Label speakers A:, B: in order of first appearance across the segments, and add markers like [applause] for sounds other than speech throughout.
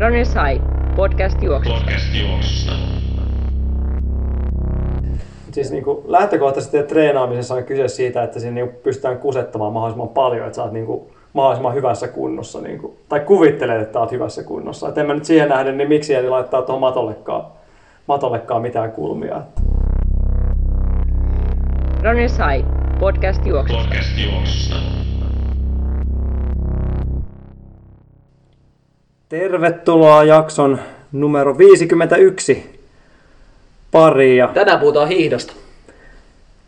A: Runners High, podcast juoksusta.
B: Podcast juoksusta.
C: Siis niin kuin lähtökohtaisesti treenaamisessa on kyse siitä, että siinä niin pystytään kusettamaan mahdollisimman paljon, että sä oot niin kuin mahdollisimman hyvässä kunnossa. Niin kuin, tai kuvittelet, että oot hyvässä kunnossa. Et en mä nyt siihen nähden, niin miksi ei laittaa tuohon matollekaan, matollekaan mitään kulmia. Että.
A: Runners High, podcast juoksusta.
B: Podcast juoksusta.
C: Tervetuloa jakson numero 51 pariin. Ja
D: Tänään puhutaan hiihdosta.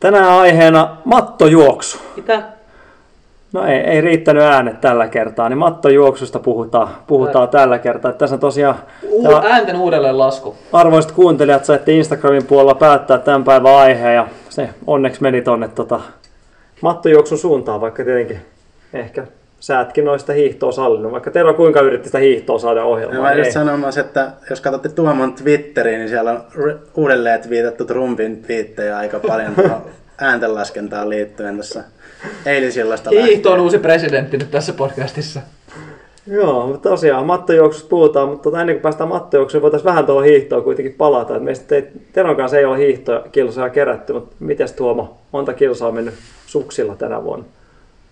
C: tänään aiheena mattojuoksu.
D: Mitä?
C: No ei, ei riittänyt äänet tällä kertaa, niin mattojuoksusta puhutaan, puhutaan tällä kertaa. Tässä on tosiaan
D: U-
C: tää-
D: äänten uudelleen lasku.
C: arvoisat kuuntelijat saitte Instagramin puolella päättää tämän päivän aiheen ja se onneksi meni tonne tota, mattojuoksun suuntaan, vaikka tietenkin ehkä sä etkin noista hiihtoa sallinut, vaikka Tero kuinka yritti sitä hiihtoa saada
E: Ja
C: ohjelmaan.
E: mä just
C: ei.
E: sanomassa, että jos katsotte Tuomon Twitteriin, niin siellä on r- uudelleen twiitattu Trumpin twiittejä aika paljon [laughs] ääntenlaskentaan liittyen tässä eilisillasta
D: Hiihto on uusi presidentti nyt tässä podcastissa.
C: Joo, mutta tosiaan mattojuoksusta puhutaan, mutta tota, ennen kuin päästään mattojuoksuun, voitaisiin vähän tuohon hiihtoon kuitenkin palata. Et meistä ei, Teron kanssa ei ole hiihtokilsoja kerätty, mutta miten Tuomo, monta kilsaa on mennyt suksilla tänä vuonna?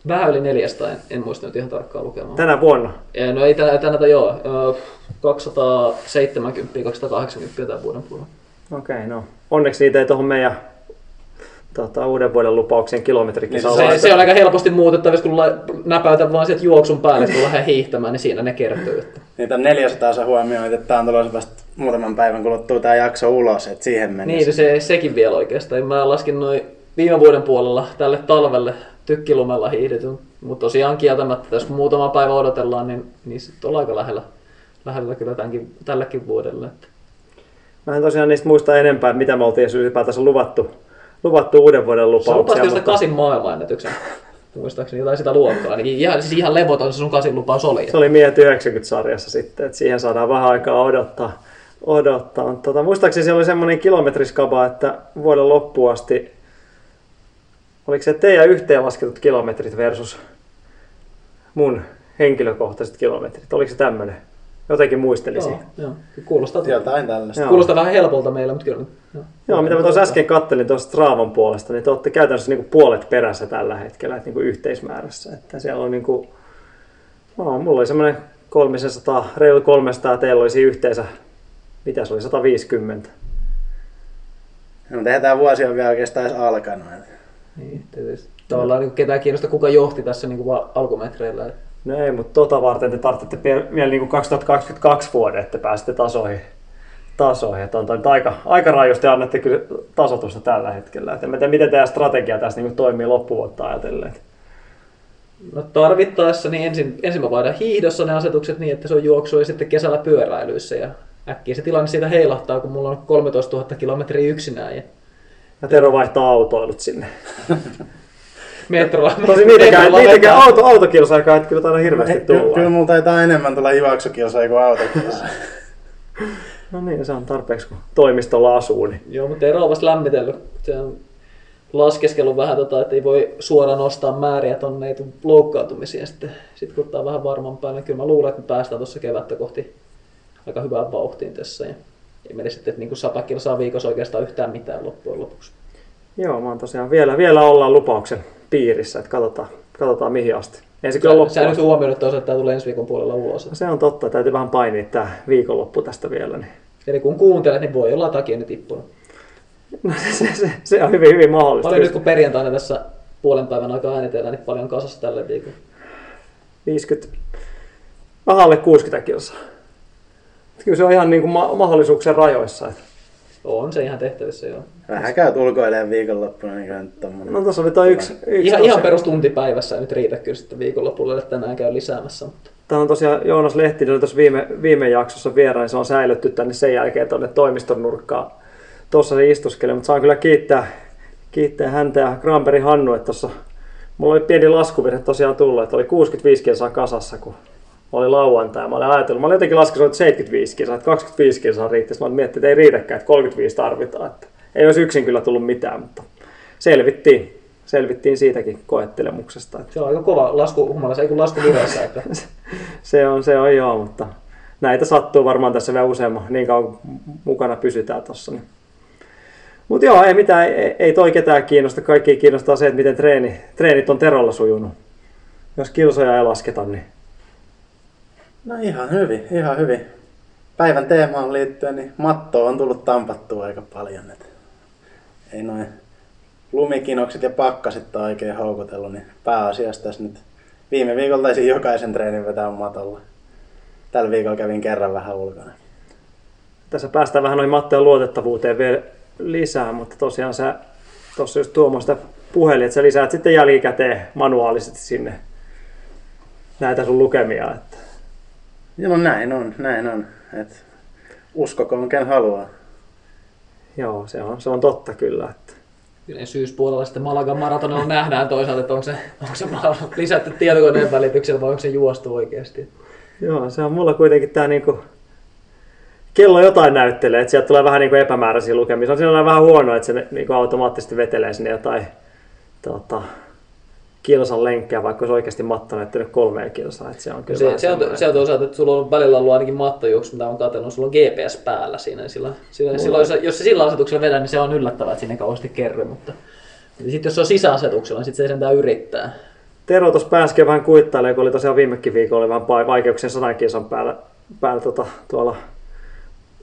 D: Vähän yli 400, en, en muista nyt ihan tarkkaan lukemaan.
C: Tänä vuonna?
D: Ja, no ei tänä, tänä joo, ö, 270, 280 tämän vuoden puolella.
C: Okei, okay, no. Onneksi niitä ei tuohon meidän tota, uuden vuoden lupauksen kilometrikisaan
D: Se, se, on aika helposti muutettavissa, kun la, näpäytän vaan sieltä juoksun päälle, kun lähden hiihtämään, niin siinä ne kertyy. Että.
E: Niitä on 400 sä huomioit, että tää on tulossa vasta muutaman päivän kuluttua tää jakso ulos, että siihen mennessä.
D: Niin, se, sekin vielä oikeastaan. Mä laskin noin viime vuoden puolella tälle talvelle tykkilumella hiihdetyn. Mutta tosiaan kieltämättä, jos muutama päivä odotellaan, niin, niin sitten ollaan aika lähellä, lähellä kyllä tämänkin, tälläkin vuodelle. Että.
C: Mä en tosiaan niistä muista enempää, mitä me oltiin ylipäätänsä luvattu, luvattu uuden vuoden
D: Sä
C: lupauksia.
D: lupasit sitä
C: mutta
D: kasin maailmanennätyksen. Muistaakseni jotain sitä luokkaa. Niin ihan, siis ihan levoton se sun kasin lupaus oli.
C: se oli Miehet 90-sarjassa sitten, että siihen saadaan vähän aikaa odottaa. odottaa. Tota, muistaakseni siellä oli semmoinen kilometriskaba, että vuoden loppuun asti, oliko se teidän yhteenlasketut kilometrit versus mun henkilökohtaiset kilometrit? Oliko se tämmöinen? Jotenkin muistelisin.
D: Joo, joo. Kuulostaa,
E: Jotain tällaista.
C: Joo.
D: kuulostaa vähän helpolta meillä, mutta kyllä. Joo,
C: Joo, mitä mä tuossa äsken kattelin tuosta Straavan puolesta, niin te olette käytännössä niin puolet perässä tällä hetkellä että niin kuin yhteismäärässä. Että siellä on niin kuin, no, mulla oli semmoinen 300, reilu 300, teillä olisi yhteensä, mitä se oli, 150.
E: No, tää vuosi on vielä oikeastaan edes alkanut.
D: Niin, tietysti. Tavallaan niin ketään kiinnosta, kuka johti tässä niin kuin alkumetreillä.
C: No ei, mutta tota varten te tarvitsette vielä niin kuin 2022 vuoden, että pääsette tasoihin. tasoihin. Että on toi aika, aika rajusti annatte kyllä tasotusta tällä hetkellä. Et en tiedä, miten teidän strategia tässä niin kuin toimii loppuvuotta ajatellen.
D: No tarvittaessa niin ensin, ensin mä vaihdan hiihdossa ne asetukset niin, että se on juoksu ja sitten kesällä pyöräilyissä. Ja äkkiä se tilanne siitä heilahtaa, kun mulla on 13 000 kilometriä yksinään. Ja
C: Ja Tero vaihtaa autoilut sinne. [laughs]
D: metrolla,
C: Tosi niitäkään, niitäkään auto, autokilsaikaa et kyllä taida hirveästi
E: Ei, Kyllä, kyllä
C: tulla.
E: mulla taitaa enemmän tulla juoksukilsoja kuin autokilsoja. [laughs]
C: No niin, se on tarpeeksi, kun toimistolla asuu. Niin.
D: Joo, mutta Eero on vasta lämmitellyt. Se on laskeskellut vähän, tota, että ei voi suoraan nostaa määriä tonne, ei tule loukkaantumisia. Sitten, sitten kun ottaa vähän varmampaa, niin kyllä mä luulen, että me päästään tuossa kevättä kohti aika hyvään vauhtiin tässä. Ja ei mene sitten, niin kuin 100 kilsaa viikossa oikeastaan yhtään mitään loppujen lopuksi.
C: Joo, mä oon tosiaan vielä, vielä ollaan lupauksen piirissä, että katsotaan, katsotaan mihin asti. Kyllä
D: Sä, sä nyt huomioinut tosiaan, että tämä tulee ensi viikon puolella ulos.
C: Se on totta, täytyy vähän painia tää viikonloppu tästä vielä. Niin.
D: Eli kun kuuntelet, niin voi olla takia nyt tippunut.
C: No, se, se, se, on hyvin, hyvin mahdollista.
D: Paljon nyt kun perjantaina tässä puolen päivän aikaa äänitellään, niin paljon kasassa tälle viikolla.
C: 50, vähän alle 60 kilsaa. Kyllä se on ihan niin kuin ma- mahdollisuuksien rajoissa. Että.
D: On se ihan tehtävissä joo.
E: Vähän käyt ulkoilemaan viikonloppuna, niin kyllä nyt tommonen.
C: No tuossa oli toi yksi, yksi
D: Ihan, ihan perus tunti päivässä ei nyt riitä kyllä sitten viikonlopulle, että tänään käy lisäämässä. Mutta
C: Tämä on tosiaan Joonas Lehtinen oli tuossa viime, viime jaksossa vieraan, niin se on säilytty tänne sen jälkeen tuonne toimiston nurkkaan. Tuossa se istuskeli, mutta saan kyllä kiittää, kiittää häntä ja Granberg Hannu, että tuossa mulla oli pieni laskuvirhe tosiaan tullut, että oli 65 kilsaa kasassa, kun oli lauantai. Mä olin ajatellut, mä olin jotenkin laskenut, että 75 kilsaa, että 25 kilsaa riittäisi. Mä olin miettinyt, että ei riitäkään, että 35 tarvitaan. Että ei olisi yksin kyllä tullut mitään, mutta selvittiin. Selvittiin siitäkin koettelemuksesta. Että
D: se on aika kova lasku humalassa, ei kun lasku virassa. Että [laughs]
C: se on, se on joo, mutta näitä sattuu varmaan tässä vielä useamman, niin kauan mukana pysytään tuossa. Niin. Mutta joo, ei mitään, ei, ei toi ketään kiinnosta. Kaikki kiinnostaa se, että miten treeni, treenit on Terolla sujunut. Jos kilsoja ei lasketa, niin
E: No ihan hyvin, ihan hyvin. Päivän teemaan liittyen, niin mattoa on tullut tampattua aika paljon. Et ei noin lumikinokset ja pakkasit ole oikein houkutellut, niin pääasiassa tässä nyt viime viikolla taisin jokaisen treenin vetää matolla. Tällä viikolla kävin kerran vähän ulkona.
C: tässä päästään vähän noin mattojen luotettavuuteen vielä lisää, mutta tosiaan sä tuossa just Tuomo sitä puhelin, että sä lisäät sitten jälkikäteen manuaalisesti sinne näitä sun lukemia. Että
E: Joo, no näin on, näin on. Et uskokoon ken haluaa.
C: joo, se on, se on totta kyllä. Että
D: Kyllä syyspuolella sitten Malagan maratonilla nähdään toisaalta, että onko se, onko se lisätty tietokoneen välityksellä vai onko se juostu oikeasti.
C: Joo, se on mulla kuitenkin tää niinku... Kello jotain näyttelee, että sieltä tulee vähän niinku epämääräisiä lukemia. Se on siinä vähän huono, että se niinku automaattisesti vetelee sinne jotain tota, kilsan lenkkejä, vaikka olisi oikeasti matto näyttänyt kolmea kilsaa. Että se on kyllä
D: Se, se, on, se on toisaalta, että sulla on välillä ollut ainakin mattojuoksu, mitä on katsonut, sulla on GPS päällä siinä. Sillä, sillä, silloin, jos- jos se sillä asetuksella vedää, niin se on yllättävää, että sinne kauheasti kerry. Mutta sitten jos se on sisäasetuksella, niin sitten se sentään yrittää.
C: Tero tuossa pääski vähän kuittailemaan, kun oli tosiaan viimekin viikolla oli vähän vaikeuksia sadan kilsan päällä, päällä tota, tuolla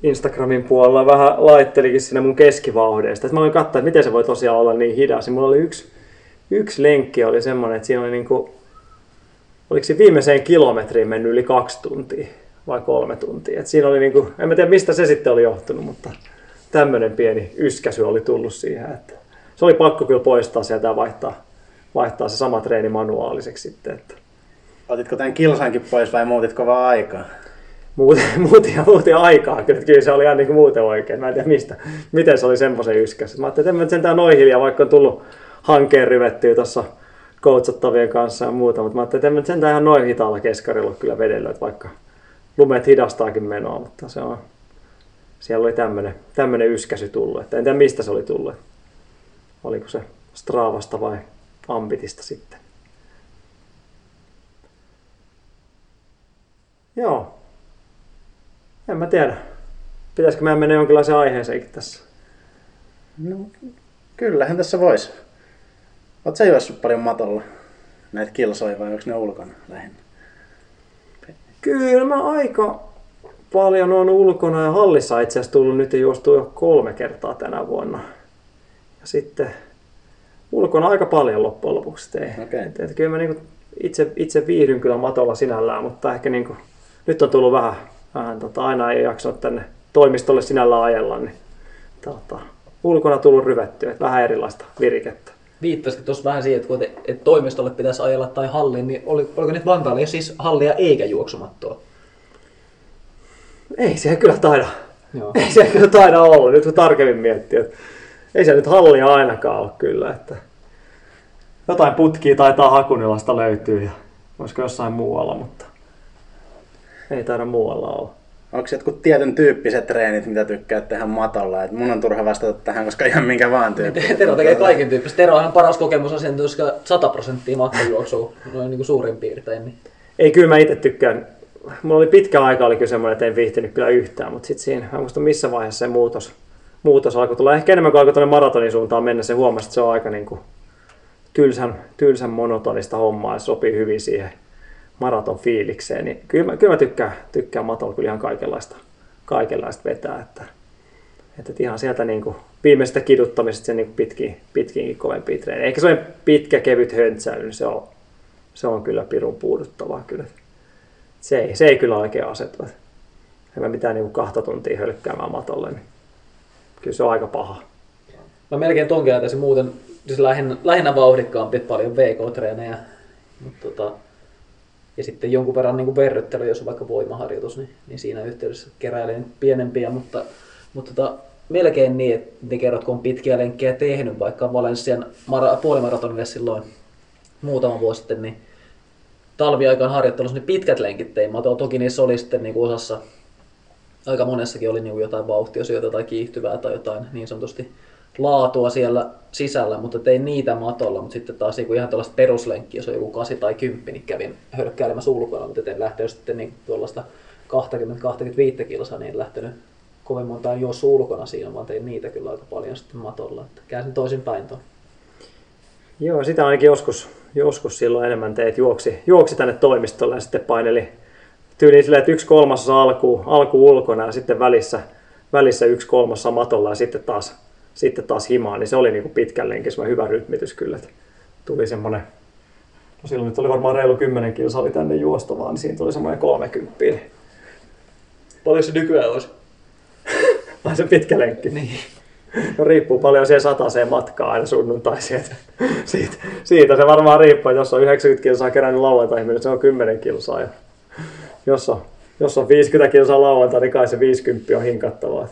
C: Instagramin puolella vähän laittelikin sinne mun keskivauhdeista. Et mä olin katsoa, että miten se voi tosiaan olla niin hidas. Mulla oli yksi, yksi lenkki oli semmoinen, että siinä oli niinku, oliko se viimeiseen kilometriin mennyt yli kaksi tuntia vai kolme tuntia. Et siinä oli niinku, en mä tiedä mistä se sitten oli johtunut, mutta tämmöinen pieni yskäsy oli tullut siihen, että se oli pakko kyllä poistaa sieltä ja vaihtaa, vaihtaa se sama treeni manuaaliseksi sitten. Että
E: Otitko tämän kilsankin pois vai muutitko vaan aikaa?
C: muuten, [laughs] muutin, muutin aikaa, kyllä, kyllä se oli ihan niin kuin muuten oikein. Mä en tiedä mistä, miten se oli semmoisen yskäs. Mä ajattelin, että en mä sentään noin hiljaa, vaikka on tullut hankkeen ryvettyä tuossa coachattavien kanssa ja muuta, mutta mä ajattelin, että en mä ihan noin hitaalla keskarilla kyllä vedellä, että vaikka lumet hidastaakin menoa, mutta se on, siellä oli tämmöinen, tämmöinen yskäsy tullut, että en tiedä mistä se oli tullut. Oliko se Stravasta vai Ambitista sitten. Joo. En mä tiedä. Pitäisikö meidän mennä jonkinlaiseen aiheeseenkin tässä?
E: No, kyllähän tässä voisi. Oletko sä juossut paljon matolla näitä kilsoja vai onko ne ulkona lähinnä?
C: Kyllä mä aika paljon on ulkona ja hallissa itse asiassa tullut nyt juostu jo kolme kertaa tänä vuonna. Ja sitten ulkona aika paljon loppujen lopuksi tein.
E: Okei.
C: Et, et kyllä mä niinku itse, itse viihdyn kyllä matolla sinällään, mutta ehkä niinku, nyt on tullut vähän, vähän tota, aina ei jaksanut tänne toimistolle sinällään ajella, niin tota, ulkona tullut ryvettyä, vähän erilaista virikettä.
D: Viittasikin tuossa vähän siihen, että kun te, et toimistolle pitäisi ajella tai halliin, niin oli, oliko nyt Vantaalla ei siis hallia eikä juoksumattoa?
C: Ei se kyllä taida,
D: Joo.
C: ei se kyllä taida olla, nyt kun tarkemmin miettii, että ei se nyt hallia ainakaan ole kyllä, että jotain putkia taitaa Hakunilasta löytyy ja olisiko jossain muualla, mutta ei taida muualla olla.
E: Onko jotkut tietyn tyyppiset treenit, mitä tykkää tehdä matolla? Et mun on turha vastata tähän, koska ihan minkä vaan tyyppi.
D: Tero tekee kaiken tyyppistä. Terohan on paras kokemus asiantuntija 100 prosenttia matkajuoksua noin niin kuin suurin piirtein. Niin.
C: Ei, kyllä mä itse tykkään. Mulla oli pitkä aika oli kyllä semmoinen, että en viihtynyt kyllä yhtään, mutta sitten siinä, mä en muista missä vaiheessa se muutos, muutos alkoi tulla. Ehkä enemmän kuin alkoi tuonne maratonin suuntaan mennä, se huomasi, että se on aika niin kuin tylsän, tylsän monotonista hommaa ja sopii hyvin siihen maraton fiilikseen. Niin kyllä, mä, kyllä mä tykkään, tykkään matolla kyllä ihan kaikenlaista, kaikenlaista vetää. Että, että, ihan sieltä niin kuin viimeisestä kiduttamisesta sen niin kuin pitkiin, pitkiinkin kovempiin treeneihin. Ehkä se pitkä kevyt höntsäily, niin se on, se on kyllä pirun puuduttavaa kyllä. Se ei, se ei kyllä oikein asetu. En mä mitään niin kahta tuntia hölkkäämään matolle, niin kyllä se on aika paha.
D: Mä melkein tonkin ajataisin muuten siis lähinnä, lähinnä vauhdikkaampi, paljon VK-treenejä. Mutta tota, ja sitten jonkun verran niin kuin verryttely, jos on vaikka voimaharjoitus, niin, niin siinä yhteydessä keräilen pienempiä, mutta, mutta tota, melkein niin, että ne kerrot, kun on pitkiä lenkkejä tehnyt, vaikka Valenssian mara, puolimaratonille silloin muutama vuosi sitten, niin talviaikaan harjoittelussa niin pitkät lenkit tein. Mä toki niissä oli sitten niin osassa, aika monessakin oli niin jotain vauhtiosyötä tai kiihtyvää tai jotain niin sanotusti laatua siellä sisällä, mutta tein niitä matolla, mutta sitten taas niin kuin ihan tällaista peruslenkkiä, jos on joku 8 tai 10, niin kävin hölkkäilemässä ulkona, mutta en lähtenyt sitten niin tuollaista 20-25 kilsaa, niin en lähtenyt kovin montaan juossa ulkona siinä, vaan tein niitä kyllä aika paljon sitten matolla. Että käänsin toisin päin tuon.
C: Joo, sitä ainakin joskus, joskus silloin enemmän teet juoksi, juoksi tänne toimistolle ja sitten paineli tyyliin silleen, että yksi kolmasosa alku, alku ulkona ja sitten välissä, välissä yksi kolmasosa matolla ja sitten taas, sitten taas himaan, niin se oli niinku pitkän lenkin hyvä rytmitys kyllä. Että tuli semmoinen, no silloin nyt oli varmaan reilu 10 kilsa oli tänne juostavaa, niin siinä tuli semmoinen 30.
D: Paljon se nykyään olisi? [laughs]
C: Vai se pitkä lenkki?
D: Niin.
C: No riippuu paljon siihen sataseen matkaa aina sunnuntaisin. että [laughs] Siitä, siitä, se varmaan riippuu, jos on 90 kilsaa kerännyt lauantaihin, niin se on 10 kilsaa. Ja jos on, jos on 50 kilsaa lauantai, niin kai se 50 on hinkattavaa.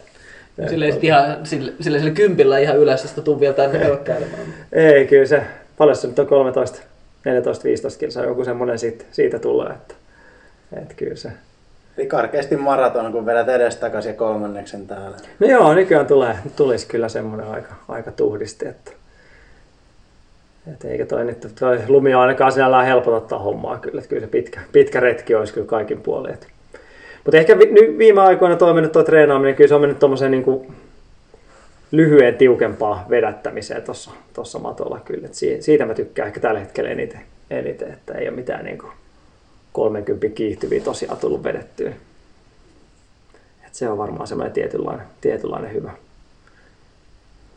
D: Sille, ei ihan, sille, sille, sille kympillä ihan yleisesti tuu vielä tänne höykkäilemään.
C: Ei, kyllä se, paljon se nyt on 13, 14, 15 kilsaa, joku semmoinen siitä, siitä tulee, että, että kyllä se.
E: Eli karkeasti maraton, kun vedät edestakaisin ja kolmanneksen täällä.
C: No joo, nykyään tulee, tulisi kyllä semmoinen aika, aika tuhdisti, että, että eikä toi nyt, toi lumi on ainakaan sinällään helpottaa hommaa kyllä, että kyllä se pitkä, pitkä retki olisi kyllä kaikin puolin. Että. Mutta ehkä vi, nyt viime aikoina toi mennyt toi treenaaminen, kyllä se on mennyt tommoseen niin lyhyen tiukempaa vedättämiseen tuossa tossa matolla kyllä. Et siitä, mä tykkään ehkä tällä hetkellä eniten, eniten että ei ole mitään niin kuin 30 kiihtyviä tosiaan tullut vedettyä. Et se on varmaan semmoinen tietynlainen, tietynlainen hyvä.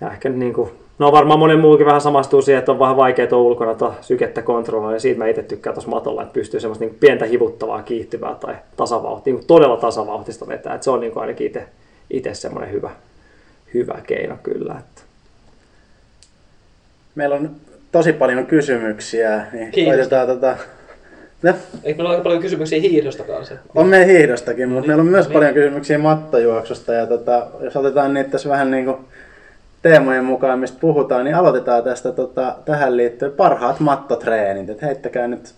C: Ja ehkä niin kuin, no varmaan monen muukin vähän samastuu siihen, että on vähän vaikeaa tuo ulkona tuo sykettä kontrolloida. Ja siitä mä itse tykkään tuossa matolla, että pystyy semmoista niin pientä hivuttavaa, kiihtyvää tai tasavauhtia, niin todella tasavauhtista vetää. Et se on niin kuin ainakin itse, itse semmoinen hyvä, hyvä keino kyllä. Että.
E: Meillä on tosi paljon kysymyksiä, niin
D: Kiitos.
E: koitetaan tota... No,
D: Eikö meillä ole aika paljon kysymyksiä hiihdosta kanssa?
E: on meidän hiihdostakin, mutta meillä on myös
D: Niin.
E: paljon kysymyksiä mattojuoksusta ja tota, jos otetaan niitä tässä vähän niin kuin teemojen mukaan, mistä puhutaan, niin aloitetaan tästä tota, tähän liittyen parhaat mattotreenit. Et heittäkää nyt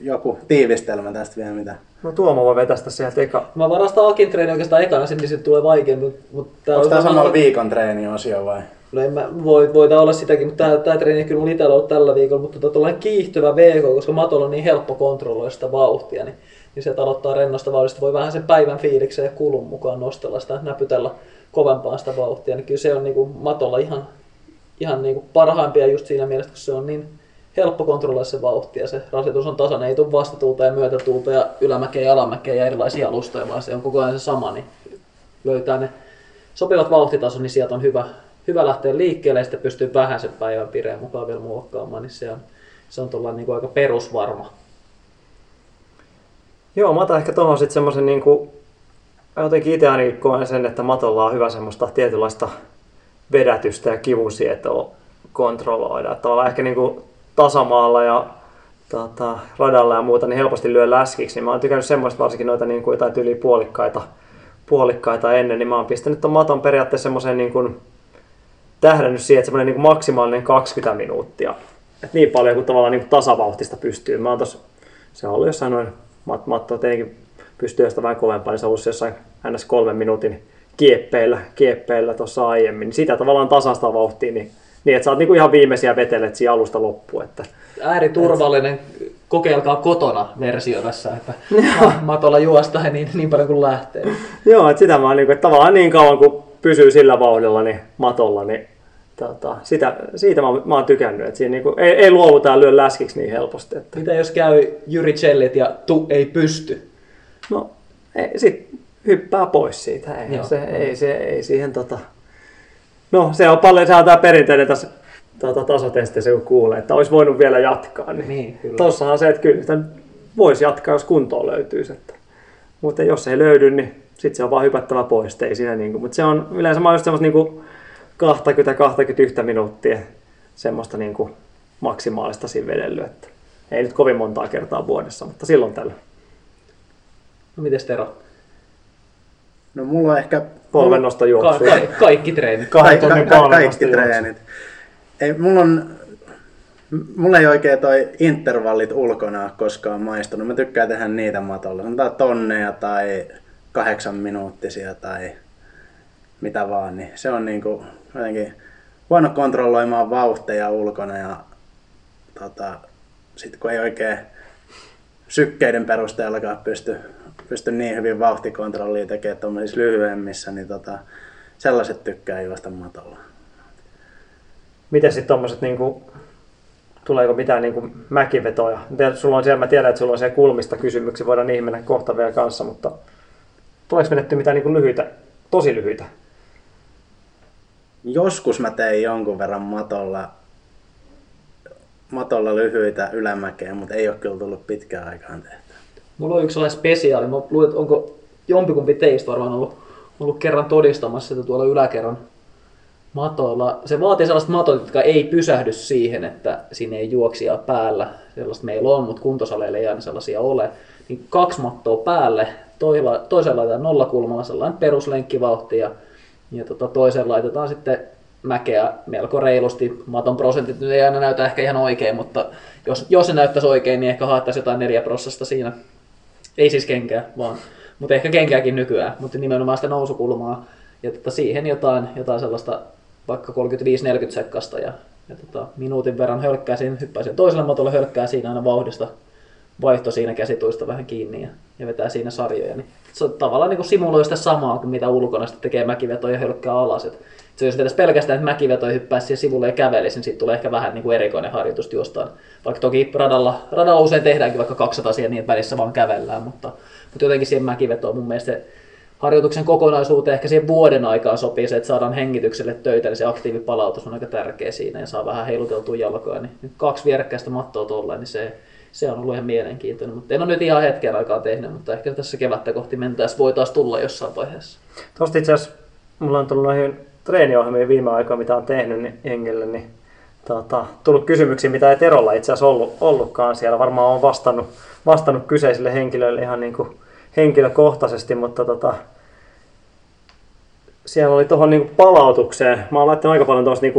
E: joku tiivistelmä tästä vielä mitä.
C: No Tuomo voi vetästä sieltä eka.
D: Mä varastan Akin treeni oikeastaan ekana, sen niin tulee vaikeampi. Mutta, mutta
E: Onko
D: on
E: tämä samalla viikon treeniosio vai?
D: No en mä, voi, voita olla sitäkin, mutta tää, tää treeni kyllä mun itsellä ollut tällä viikolla, mutta tota, tuollainen kiihtyvä VK, koska matolla on niin helppo kontrolloida sitä vauhtia, niin, niin se aloittaa rennosta vauhdista, voi vähän sen päivän fiiliksen ja kulun mukaan nostella sitä, näpytellä kovempaa sitä vauhtia, niin kyllä se on niinku matolla ihan, ihan niinku parhaimpia just siinä mielessä, kun se on niin helppo kontrolloida se vauhti ja se rasitus on tasainen, ei tule vastatuulta ja myötätuulta ja ylämäkeä ja alamäkeä ja erilaisia alustoja, vaan se on koko ajan se sama, niin löytää ne sopivat vauhtitasot, niin sieltä on hyvä, hyvä lähteä liikkeelle ja sitten pystyy vähän sen päivän pireen mukaan vielä muokkaamaan, niin se on, se on niin kuin aika perusvarma.
C: Joo, mä otan ehkä tuohon sitten semmoisen niin kuin, mä jotenkin itse ainakin koen sen, että matolla on hyvä semmoista tietynlaista vedätystä ja kivusietoa kontrolloida. Että tavallaan ehkä niin kuin tasamaalla ja tota, radalla ja muuta, niin helposti lyö läskiksi. Niin mä oon tykännyt semmoista varsinkin noita niin kuin jotain tyyliä puolikkaita, puolikkaita ennen, niin mä oon pistänyt ton maton periaatteessa semmoiseen niin kuin, tähdännyt siihen, että semmoinen niin maksimaalinen 20 minuuttia. Et niin paljon kuin tavallaan niin kuin tasavauhtista pystyy. Mä oon tossa, se on ollut jossain noin, mat, matto tietenkin pystyy jostain vähän kovempaa, niin se on ollut jossain ns. kolmen minuutin kieppeillä, kieppeillä tuossa aiemmin. Niin sitä tavallaan tasasta vauhtia, niin, niin että sä oot niin kuin ihan viimeisiä vetelet siinä alusta loppuun. Että,
D: Ääriturvallinen, kokeilkaa kotona versio tässä, että [laughs] matolla juosta niin, niin paljon kuin lähtee.
C: Joo, että sitä mä oon, niin kuin, että tavallaan niin kauan kuin pysyy sillä vauhdilla niin matolla, niin tota, sitä, siitä mä, mä oon tykännyt, että siinä niin kuin, ei, ei luovuta ja lyö läskiksi niin helposti. Että,
D: Mitä jos käy Jyri Cellit ja tu ei pysty?
C: no, ei, sit hyppää pois siitä, ei,
D: Joo.
C: se, ei, se, ei siihen tota... No, se on paljon, se on tää perinteinen tässä tota, tasotestissä, kun kuulee, että olisi voinut vielä jatkaa. Niin,
D: Niin, kyllä.
C: Tossahan se, että kyllä sitä voisi jatkaa, jos kuntoon löytyisi. Että. Mutta jos ei löydy, niin sitten se on vaan hypättävä pois. Ei siinä niinku. Mutta se on yleensä mä just semmoista niinku 20-21 minuuttia semmoista niinku maksimaalista siinä vedellyt. Että ei nyt kovin montaa kertaa vuodessa, mutta silloin tällä.
D: No mites Tero?
E: No mulla on ehkä...
C: Polvennosto
D: Ka-
C: juoksu.
D: ka- kaikki treenit.
C: Kahden
E: Ka- ka- kaikki treenit. Ei, mulla on... Mulla ei oikein toi intervallit ulkona koskaan maistunut. Mä tykkään tehdä niitä matolla. Sanotaan tonneja tai kahdeksan minuuttisia tai mitä vaan. Niin se on niinku jotenkin huono kontrolloimaan vauhteja ulkona ja tota, sit kun ei oikein sykkeiden perusteellakaan pysty pysty niin hyvin vauhtikontrollia tekemään tuommoisissa lyhyemmissä, niin tota, sellaiset tykkää juosta matolla.
C: Miten sitten tuommoiset, niinku, tuleeko mitään niinku mäkivetoja? Sulla on siellä, mä tiedän, että sulla on siellä kulmista kysymyksiä, voidaan niihin mennä kohta vielä kanssa, mutta tuleeko menetty mitään niinku lyhyitä, tosi lyhyitä?
E: Joskus mä tein jonkun verran matolla, matolla lyhyitä ylämäkeä, mutta ei ole kyllä tullut pitkään aikaan tehty.
D: Mulla on yksi sellainen spesiaali. Mä luulen, että onko jompikumpi teistä varmaan ollut, ollut kerran todistamassa sitä tuolla yläkerran matoilla. Se vaatii sellaista matot, jotka ei pysähdy siihen, että siinä ei juoksia päällä. Sellaista meillä on, mutta kuntosaleilla ei aina sellaisia ole. Niin kaksi mattoa päälle, toisella laitetaan nollakulmalla sellainen peruslenkkivauhti ja, ja tota, toiseen laitetaan sitten mäkeä melko reilusti. Maton prosentit nyt ei aina näytä ehkä ihan oikein, mutta jos, jos se näyttäisi oikein, niin ehkä haettaisiin jotain 4 prosessista siinä. Ei siis kenkää, vaan, mutta ehkä kenkääkin nykyään, mutta nimenomaan sitä nousukulmaa. Ja tota, siihen jotain, jotain sellaista vaikka 35-40 sekkasta ja, ja tota, minuutin verran hölkkäisin, hyppäisin toiselle matolle, hölkkää siinä aina vauhdista, vaihto siinä käsituista vähän kiinni ja, ja vetää siinä sarjoja. Niin se on tavallaan niin kuin simuloi sitä samaa kuin mitä ulkona sitten tekee mäkivetoja ja hölkkää alas. Et se jos vetäisi pelkästään, että mäkivetoja hyppäisi siihen sivulle ja kävelisi, niin siitä tulee ehkä vähän niin kuin erikoinen harjoitus jostain. Vaikka toki radalla, radalla usein tehdäänkin vaikka 200 siihen niin, että välissä vaan kävellään, mutta, mutta jotenkin siihen mäkivetoon mun mielestä se harjoituksen kokonaisuuteen ehkä siihen vuoden aikaan sopii se, että saadaan hengitykselle töitä, niin se aktiivipalautus on aika tärkeä siinä ja saa vähän heiluteltua jalkoja. Niin kaksi vierekkäistä mattoa tuolla, niin se, se on ollut ihan mielenkiintoinen. Mutta en ole nyt ihan hetken aikaa tehnyt, mutta ehkä tässä kevättä kohti mentäessä voi taas tulla jossain vaiheessa.
C: Tuosta itse asiassa mulla on tullut noihin treeniohjelmiin viime aikoina, mitä on tehnyt niin jengille, niin tota, tullut kysymyksiä, mitä ei Terolla itse asiassa ollut, ollutkaan siellä. Varmaan on vastannut, vastannut kyseisille henkilöille ihan niin kuin henkilökohtaisesti, mutta tota, siellä oli tuohon niin palautukseen, mä oon laittanut aika paljon tuossa niin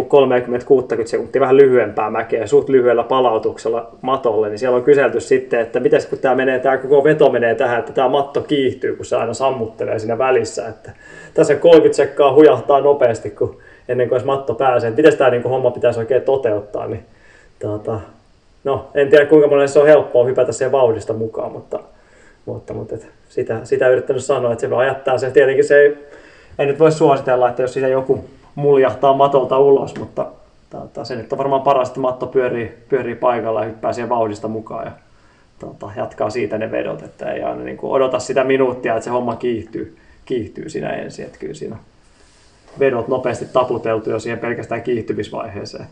C: 30-60 sekuntia vähän lyhyempää mäkeä, suht lyhyellä palautuksella matolle, niin siellä on kyselty sitten, että miten kun tämä menee, tämä koko veto menee tähän, että tämä matto kiihtyy, kun se aina sammuttelee siinä välissä, että tässä 30 sekkaa hujahtaa nopeasti, kun ennen kuin matto pääsee, miten tämä niin homma pitäisi oikein toteuttaa, niin tuota, no, en tiedä kuinka monelle se on helppoa hypätä siihen vauhdista mukaan, mutta, mutta, mutta et sitä, sitä yrittänyt sanoa, että se ajattaa se, tietenkin se ei, ei nyt voi suositella, että jos siitä joku muljahtaa matolta ulos, mutta tota, se nyt on varmaan paras, että matto pyörii, pyörii paikalla ja hyppää siihen vauhdista mukaan ja tota, jatkaa siitä ne vedot, että ei aina niin kuin odota sitä minuuttia, että se homma kiihtyy, kiihtyy siinä ensin, että kyllä siinä vedot nopeasti taputeltu jo siihen pelkästään kiihtymisvaiheeseen.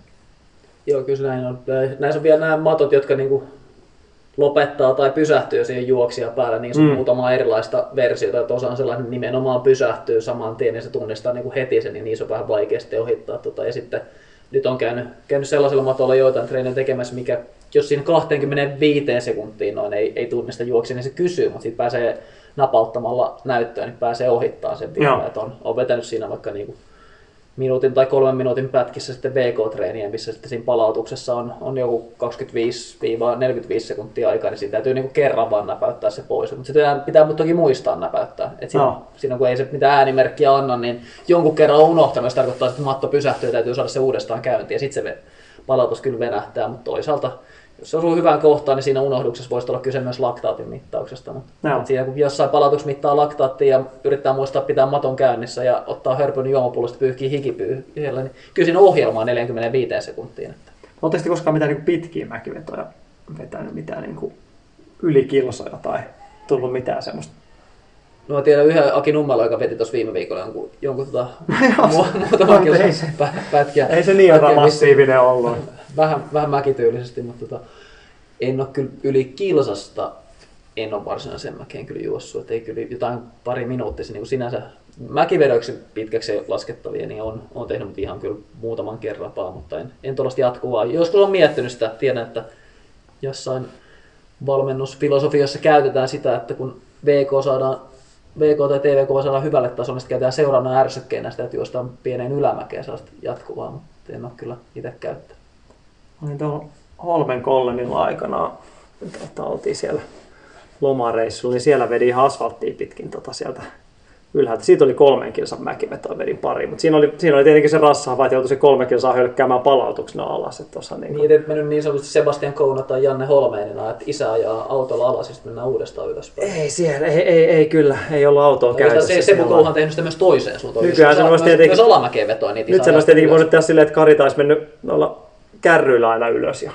D: Joo, kyllä näin on. Näissä on vielä nämä matot, jotka niinku lopettaa tai pysähtyy siihen juoksia päällä, niin se on mm. muutama erilaista versiota, että osa on sellainen nimenomaan pysähtyy saman tien ja se tunnistaa niin kuin heti sen, niin niissä on vähän vaikea sitten ohittaa. Tota, ja sitten nyt on käynyt, käynyt sellaisella matolla joitain treenejä tekemässä, mikä jos siinä 25 sekuntiin noin ei, ei tunnista juoksia, niin se kysyy, mutta sitten pääsee napauttamalla näyttöön, niin pääsee ohittaa sen vielä. Että on, on vetänyt siinä vaikka niin kuin minuutin tai kolmen minuutin pätkissä sitten VK-treeniä, missä sitten siinä palautuksessa on, on joku 25-45 sekuntia aikaa, niin siinä täytyy niinku kerran vaan näpäyttää se pois. Mutta sitä pitää toki muistaa näpäyttää. Et siinä, no. siinä, kun ei se mitään äänimerkkiä anna, niin jonkun kerran on unohtanut, se tarkoittaa, että matto pysähtyy ja täytyy saada se uudestaan käyntiin. Ja sitten se palautus kyllä venähtää, mutta toisaalta jos se osuu hyvään kohtaan, niin siinä unohduksessa voisi olla kyse myös laktaatin mittauksesta. Mutta no. siinä kun jossain palautuksessa mittaa laktaattia ja yrittää muistaa pitää maton käynnissä ja ottaa hörpyn juomapullosta pyyhkii hikipyyhjellä, niin kyllä siinä ohjelmaa 45 sekuntiin. Että.
C: Oletteko koskaan mitään niin pitkiä mäkivetoja vetänyt, mitään niin kuin yli kilsoja tai tullut mitään semmoista?
D: No mä tiedän yhden Aki Nummela, joka veti tuossa viime viikolla jonkun, jonkun tota, [laughs] muutaman kilson pätkiä.
C: Ei se niin massiivinen ollut
D: vähän, vähän mäkityylisesti, mutta tota, en ole kyllä yli kilsasta en ole varsinaisen mäkeen kyllä juossut, että ei kyllä jotain pari minuuttia niin sinänsä mäkivedoiksi pitkäksi laskettavia, niin on, on tehnyt mutta ihan kyllä muutaman kerran mutta en, en tuollaista jatkuvaa. Joskus on miettinyt sitä, tiedän, että jossain valmennusfilosofiassa käytetään sitä, että kun VK saadaan VK tai TVK saadaan hyvälle tasolle, sitten käytetään seurannan ärsykkeenä sitä, että juostaan pieneen ylämäkeen sellaista jatkuvaa, mutta en ole kyllä itse käyttänyt
C: olin tuolla Holmen Kollenilla aikana, tota, oltiin siellä lomareissulla, niin siellä vedi ihan asfalttia pitkin tota sieltä ylhäältä. Siitä oli kolmen kilsan mäkivetoa vedin pari, mutta siinä oli, siinä oli tietenkin se rassa, että joutui se kolme kilsaa hölkkäämään palautuksena alas. Että tossa niin
D: Niin, et mennyt niin sanotusti Sebastian Kouna tai Janne Holmeenina, että isä ajaa autolla alas ja sitten mennään uudestaan ylöspäin.
C: Ei siellä, ei, ei, ei kyllä, ei ollut autoa
D: Oikeastaan
C: käytössä.
D: se, se on tehnyt sitä myös toiseen suuntaan.
C: Nykyään se
D: Myös alamäkeen vetoa niitä
C: Nyt
D: isä
C: sen olisi
D: ajaa
C: tietenkin
D: ylös.
C: voinut tehdä silleen, että Karita olisi mennyt olla kärryillä aina ylös ja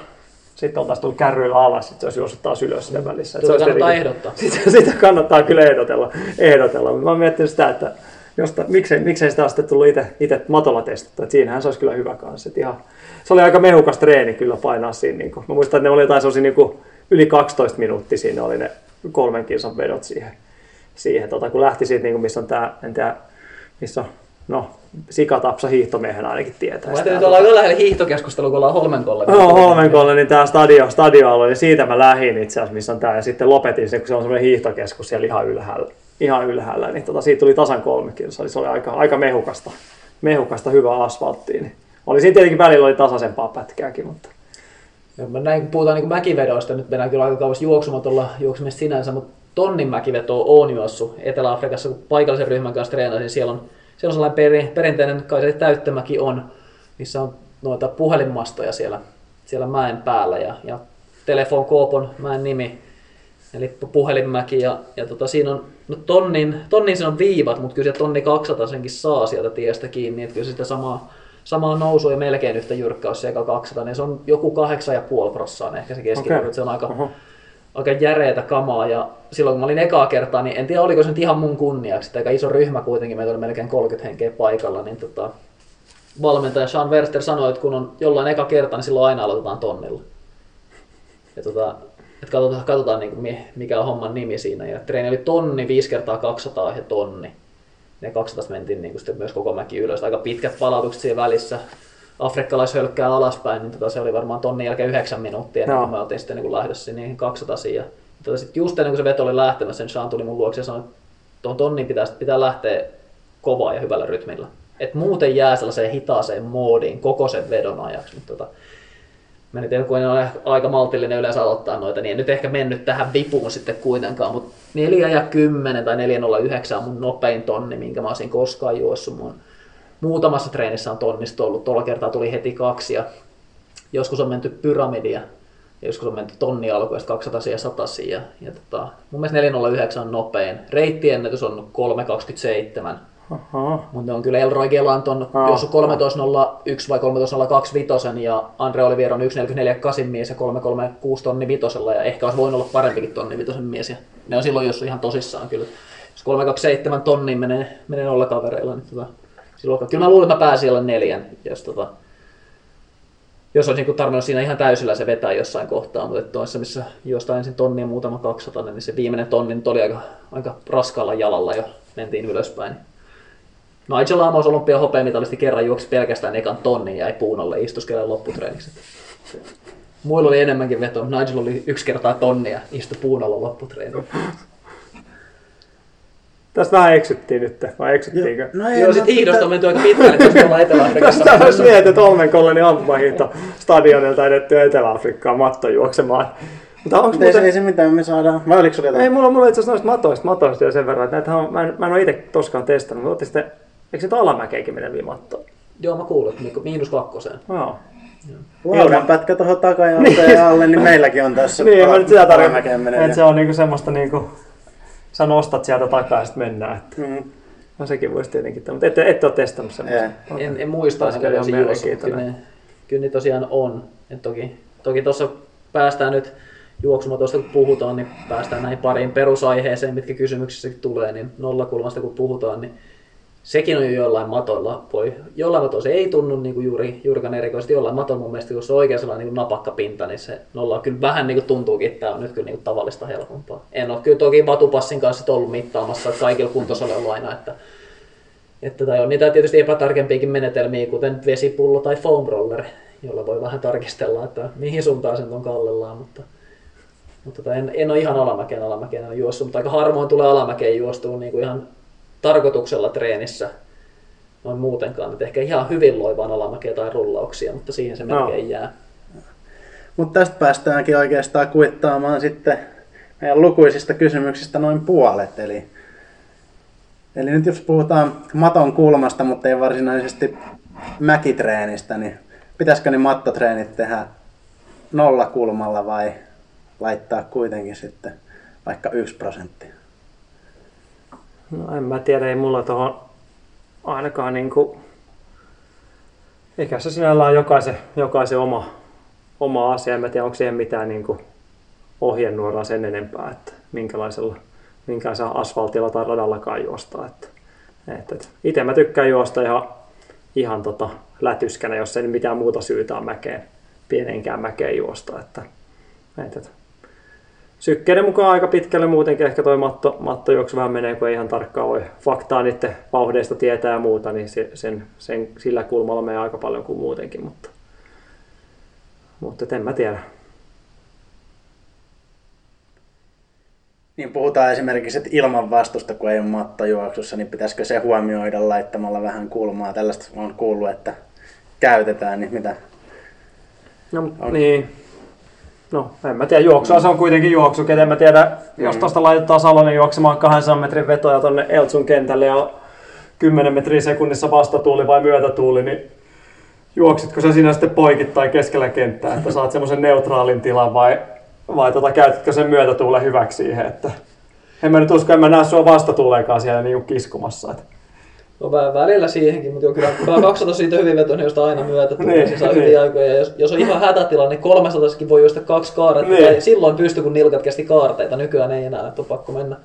C: sitten oltaisiin tullut kärryillä alas, sitten se olisi juossut taas ylös siinä välissä. Olisi
D: kannattaa
C: tietenkin-
D: ehdottaa. [laughs]
C: Sitä, sitä kannattaa kyllä ehdotella. ehdotella. Mä oon miettinyt sitä, että josta, miksei, miksei sitä sitten tullut itse, itse matolla testattu. Et siinähän se olisi kyllä hyvä kanssa. Et ihan, se oli aika mehukas treeni kyllä painaa siinä. Niin kuin. Mä muistan, että ne oli jotain sellaisia niin kuin yli 12 minuuttia siinä oli ne kolmen kilsan vedot siihen. siihen tota, kun lähti siitä, niin kuin, missä on tämä, en tiedä, missä on, no, sikatapsa hiihtomiehenä ainakin tietää.
D: Mä ajattelin, että ollaan aika lähellä hiihtokeskustelua, kun ollaan Holmenkolla.
C: No, Holmenkolla, niin tämä stadio, stadioalue, niin siitä mä lähdin itse asiassa, missä on tämä, ja sitten lopetin sen, kun se on semmoinen hiihtokeskus siellä ihan ylhäällä, ihan ylhäällä niin tota, siitä tuli tasan kolme kilsaa, se oli aika, aika mehukasta, mehukasta hyvää asfalttia, niin oli siinä tietenkin välillä oli tasaisempaa pätkääkin, mutta
D: Ja mä näin, kun puhutaan niin mäkivedoista, nyt mennään kyllä aika kauas juoksumotolla juoksemista sinänsä, mutta tonnin mäkivetoa on juossut Etelä-Afrikassa, kun paikallisen ryhmän kanssa treenasin. Siellä on, siellä on sellainen peri, perinteinen, kai se täyttämäki on, missä on noita puhelinmastoja siellä, siellä mäen päällä ja, ja Telefon Koopon mäen nimi, eli puhelinmäki ja, ja tota, siinä on no tonnin, tonnin siinä on viivat, mutta kyllä se tonni 200 senkin saa sieltä tiestä kiinni, että kyllä sitä samaa, samaa nousua ja melkein yhtä jyrkkä olisi se eka 200, niin se on joku 8,5 prossaa ehkä se keskiverto,
C: Okei.
D: okay. se on aika,
C: Oho.
D: Aika järeätä kamaa ja silloin kun mä olin ekaa kertaa, niin en tiedä oliko se nyt ihan mun kunniaksi, että aika iso ryhmä kuitenkin, meitä oli melkein 30 henkeä paikalla, niin tota, valmentaja Sean Verster sanoi, että kun on jollain eka kerta, niin silloin aina aloitetaan tonnilla. Ja tota, että katsotaan, katsotaan niin kuin mikä on homman nimi siinä. Ja treeni oli tonni, 5 kertaa 200 ja tonni. Ne 200 mentiin niin kuin sitten myös koko mäki ylös. Aika pitkät palautukset siinä välissä. Afrikkalaishölkkää alaspäin, niin tota, se oli varmaan tonnin jälkeen 9 minuuttia,
C: Joo.
D: kuin me oltiin sitten niin lähdössä niihin 200 ja tota, sitten just ennen kuin se veto oli lähtemässä, sen Sean tuli mun luokse ja sanoi, että tuohon tonniin pitää, pitää lähteä kovaa ja hyvällä rytmillä. Et muuten jää sellaiseen hitaaseen moodiin koko sen vedon ajaksi. Mutta tota, mä en kun en ole aika maltillinen yleensä aloittaa noita, niin en nyt ehkä mennyt tähän vipuun sitten kuitenkaan, mutta 4 ja 10 tai 409 on mun nopein tonni, minkä mä olisin koskaan juossut. Mun muutamassa treenissä on tonnista ollut, tuolla kertaa tuli heti kaksi ja joskus on menty pyramidia, ja joskus on menty tonni alkuun, 200 ja 100 ja, ja tota, mun mielestä 409 on nopein. Reittiennätys on 327,
C: Aha.
D: mutta ne on kyllä Elroy Gelant on juossut 13.01 vai 13.02 vitosen ja Andre Olivier on 1.44 mies ja 3.36 tonni vitosella ja ehkä olisi voinut olla parempikin tonni vitosen mies ja ne on silloin juossut ihan tosissaan kyllä. Jos 327 tonniin menee, menee nolla kavereilla, niin tota, silloin, kyllä mä luulen, että mä pääsin alle neljän, jos tota, jos olisi niin tarvinnut siinä ihan täysillä se vetää jossain kohtaa, mutta tuossa missä jostain ensin tonni ja muutama 200, niin se viimeinen tonni oli aika, aika raskaalla jalalla jo, mentiin ylöspäin. Nigel Amos olympia hopeamitalisti kerran juoksi pelkästään ekan tonnin ja jäi puun alle istuskelemaan lopputreeniksi. Muilla oli enemmänkin veto. Nigel oli yksi kertaa tonnia istui puun alla lopputreeniin.
C: Tästä vähän eksyttiin nyt, vai eksyttiinkö?
E: No
D: Joo,
E: no,
D: sit hiihdosta on
E: tä-
D: menty aika pitkälle, koska me ollaan Etelä-Afrikassa.
C: Tästä olisi mietit, että Holmenkollenin ampumahiihto stadionilta edettyä Etelä-Afrikkaan matto juoksemaan. Mutta onko
E: Ei, se-
C: muuten...
E: ei se mitään, me saadaan. Vai oliko sulla
C: Ei,
E: jotain?
C: mulla, mulla itse asiassa noista matoista, matoista jo sen verran, että näitähän on, mä, en, mä en ole itse koskaan testannut, mutta ootte sitten, eikö se alamäkeenkin meneviä mattoja?
D: Joo, mä kuulin, että miinus kakkoseen.
C: Joo.
E: Laudan pätkä tuohon [laughs] takajalteen alle, niin meilläkin on tässä.
C: Niin, mä nyt sitä tarkoitan, se on niinku semmoista niinku, sä nostat sieltä takaa ja sitten mennään. Että,
E: Mm.
C: no sekin voisi tietenkin, tehdä, mutta ette, ette ole testannut semmoista. Okei.
D: En, en muista ainakaan,
C: kyllä
D: jos kyllä,
C: mielenkiintoinen.
D: ne, kyllä niitä tosiaan on. Et toki toki tuossa päästään nyt juoksumatosta kun puhutaan, niin päästään näihin pariin perusaiheeseen, mitkä kysymyksissäkin tulee, niin nollakulmasta kun puhutaan, niin sekin on jo jollain matoilla. Voi, jollain matoilla se ei tunnu niin kuin juuri, juurikaan erikoisesti. Jollain matoilla mun mielestä, jos se on oikein sellainen niin kuin napakkapinta, niin se nolla kyllä vähän niin kuin tuntuukin, että tämä on nyt kyllä niin kuin tavallista helpompaa. En ole kyllä toki vatupassin kanssa ollut mittaamassa kaikilla kuntosalilla aina, että että tai on niitä tietysti epätarkempiakin menetelmiä, kuten vesipullo tai foam roller, jolla voi vähän tarkistella, että mihin suuntaan sen on kallellaan, mutta, mutta tota, en, en ole ihan alamäkeen alamäkeen en juossut, mutta aika harvoin tulee alamäkeen juostua niin kuin ihan tarkoituksella treenissä noin muutenkaan, että ehkä ihan hyvin loi vaan alamäkeä tai rullauksia, mutta siihen se
C: No.
D: melkein jää.
E: Mutta tästä päästäänkin oikeastaan kuittaamaan sitten meidän lukuisista kysymyksistä noin puolet. Eli Eli nyt jos puhutaan maton kulmasta, mutta ei varsinaisesti mäkitreenistä, niin pitäisikö ne mattotreenit tehdä nolla kulmalla vai laittaa kuitenkin sitten vaikka yksi prosentti?
C: No en mä tiedä, ei mulla tuohon ainakaan niinku... Eikä se sinällään jokaisen, jokaisen oma, oma asia. En mä tiedä, onko siihen mitään niinku ohjenuoraa sen enempää, että minkälaisella, minkälaisella asfaltilla tai radallakaan juosta. Että, että, että itse mä tykkään juosta ihan, ihan tota lätyskänä, jos ei mitään muuta syytä on mäkeen, pienenkään mäkeen juosta. Että, että, että sykkeiden mukaan aika pitkälle muutenkin ehkä toi matto, mattojuoksu vähän menee, kun ei ihan tarkkaan voi faktaa niiden vauhdeista tietää ja muuta, niin se, sen, sen, sillä kulmalla menee aika paljon kuin muutenkin, mutta, mutta en mä tiedä.
E: Niin puhutaan esimerkiksi, että ilman vastusta, kun ei ole mattojuoksussa, niin pitäisikö se huomioida laittamalla vähän kulmaa? Tällaista on kuullut, että käytetään, niin mitä?
C: No, on. niin. No, en mä tiedä, juoksua se on kuitenkin juoksu, en mä tiedä, jos mm. tuosta laitetaan Salonen juoksemaan 200 metrin vetoja tonne Eltsun kentälle ja 10 metriä sekunnissa vastatuuli vai myötätuuli, niin juoksitko sä siinä sitten poikittain keskellä kenttää, että saat semmoisen neutraalin tilan vai vai tota, käytätkö sen myötätuulen hyväksi siihen, että en mä nyt usko, en mä näe sua vastatuuleenkaan siellä niin kiskumassa. Että.
D: No välillä siihenkin, mutta kyllä 200 siitä hyvin vetoinen, josta aina myötä tulee, niin, se saa niin. hyviä aikoja. Ja jos, jos, on ihan hätätilanne, niin 300 voi juosta kaksi kaaretta, niin. silloin pysty, kun nilkat kesti kaarteita. Nykyään ei enää, että on pakko mennä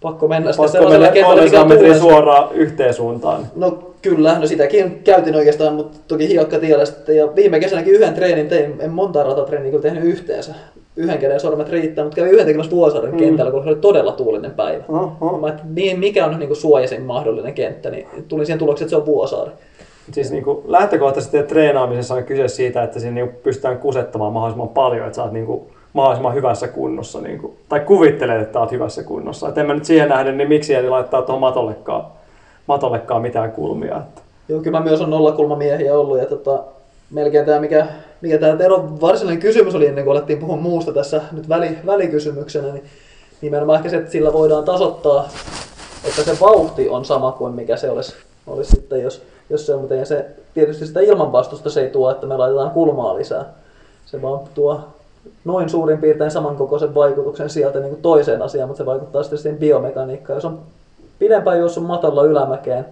D: pakko mennä
C: sitten sellaisella kentällä, metriä suoraan yhteen suuntaan.
D: No kyllä, no sitäkin käytin oikeastaan, mutta toki hiokka tiedä Ja viime kesänäkin yhden treenin tein, en monta ratatreeniä kyllä tehnyt yhteensä. Yhden käden sormet riittää, mutta kävin yhden tekemässä Vuosaaren mm. kentällä, kun se oli todella tuulinen päivä. Oh, Mä, niin, mikä on niin kuin mahdollinen kenttä, niin tulin siihen tulokseen, että se on Vuosaari.
C: Siis niin kuin lähtökohtaisesti treenaamisessa on kyse siitä, että siinä niin pystytään kusettamaan mahdollisimman paljon, että sä oot niin kuin mahdollisimman hyvässä kunnossa, niin kuin, tai kuvittelet, että olet hyvässä kunnossa. Et en mä nyt siihen nähden, niin miksi ei laittaa tuohon matollekaan, matollekaan mitään kulmia. Että.
D: Joo, kyllä mä myös on nollakulmamiehiä ollut, ja tota, melkein tämä, mikä, mikä tämä Teron varsinainen kysymys oli ennen kuin alettiin puhua muusta tässä nyt väli, välikysymyksenä, niin nimenomaan ehkä se, että sillä voidaan tasoittaa, että se vauhti on sama kuin mikä se olisi, olisi sitten, jos, jos se on, mutta se, tietysti sitä ilmanvastusta se ei tuo, että me laitetaan kulmaa lisää. Se vaan tuo noin suurin piirtein samankokoisen vaikutuksen sieltä niin kuin toiseen asiaan, mutta se vaikuttaa sitten siihen biomekaniikkaan. Jos on pidempään juossut matolla ylämäkeen,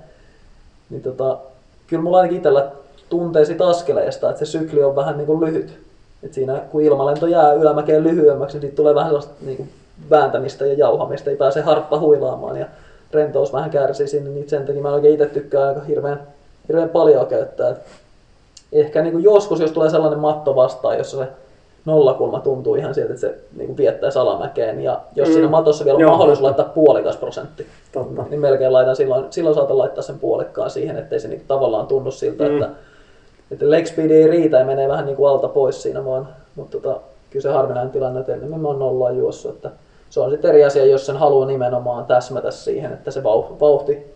D: niin tota, kyllä mulla ainakin itsellä tuntee siitä askeleesta, että se sykli on vähän niin kuin lyhyt. Et siinä kun ilmalento jää ylämäkeen lyhyemmäksi, niin siitä tulee vähän sellaista niin kuin vääntämistä ja jauhamista, ei pääse harppa huilaamaan ja rentous vähän kärsii sinne, niin sen takia mä oikein itse tykkään aika hirveän, hirveän paljon käyttää. Et ehkä niin kuin joskus, jos tulee sellainen matto vastaan, jossa se nollakulma tuntuu ihan sieltä, että se niin kuin viettää salamäkeen. Ja jos mm. siinä matossa vielä on Joo. mahdollisuus laittaa puolikas prosentti, Totta. niin melkein laitan silloin, silloin saatan laittaa sen puolikkaan siihen, ettei se niin kuin tavallaan tunnu siltä, mm. että, että leg speed ei riitä ja menee vähän niin kuin alta pois siinä vaan. Mutta tota, kyllä se harvinainen tilanne, että enemmän mä oon nollaan juossut. Että se on sitten eri asia, jos sen haluaa nimenomaan täsmätä siihen, että se vauhti,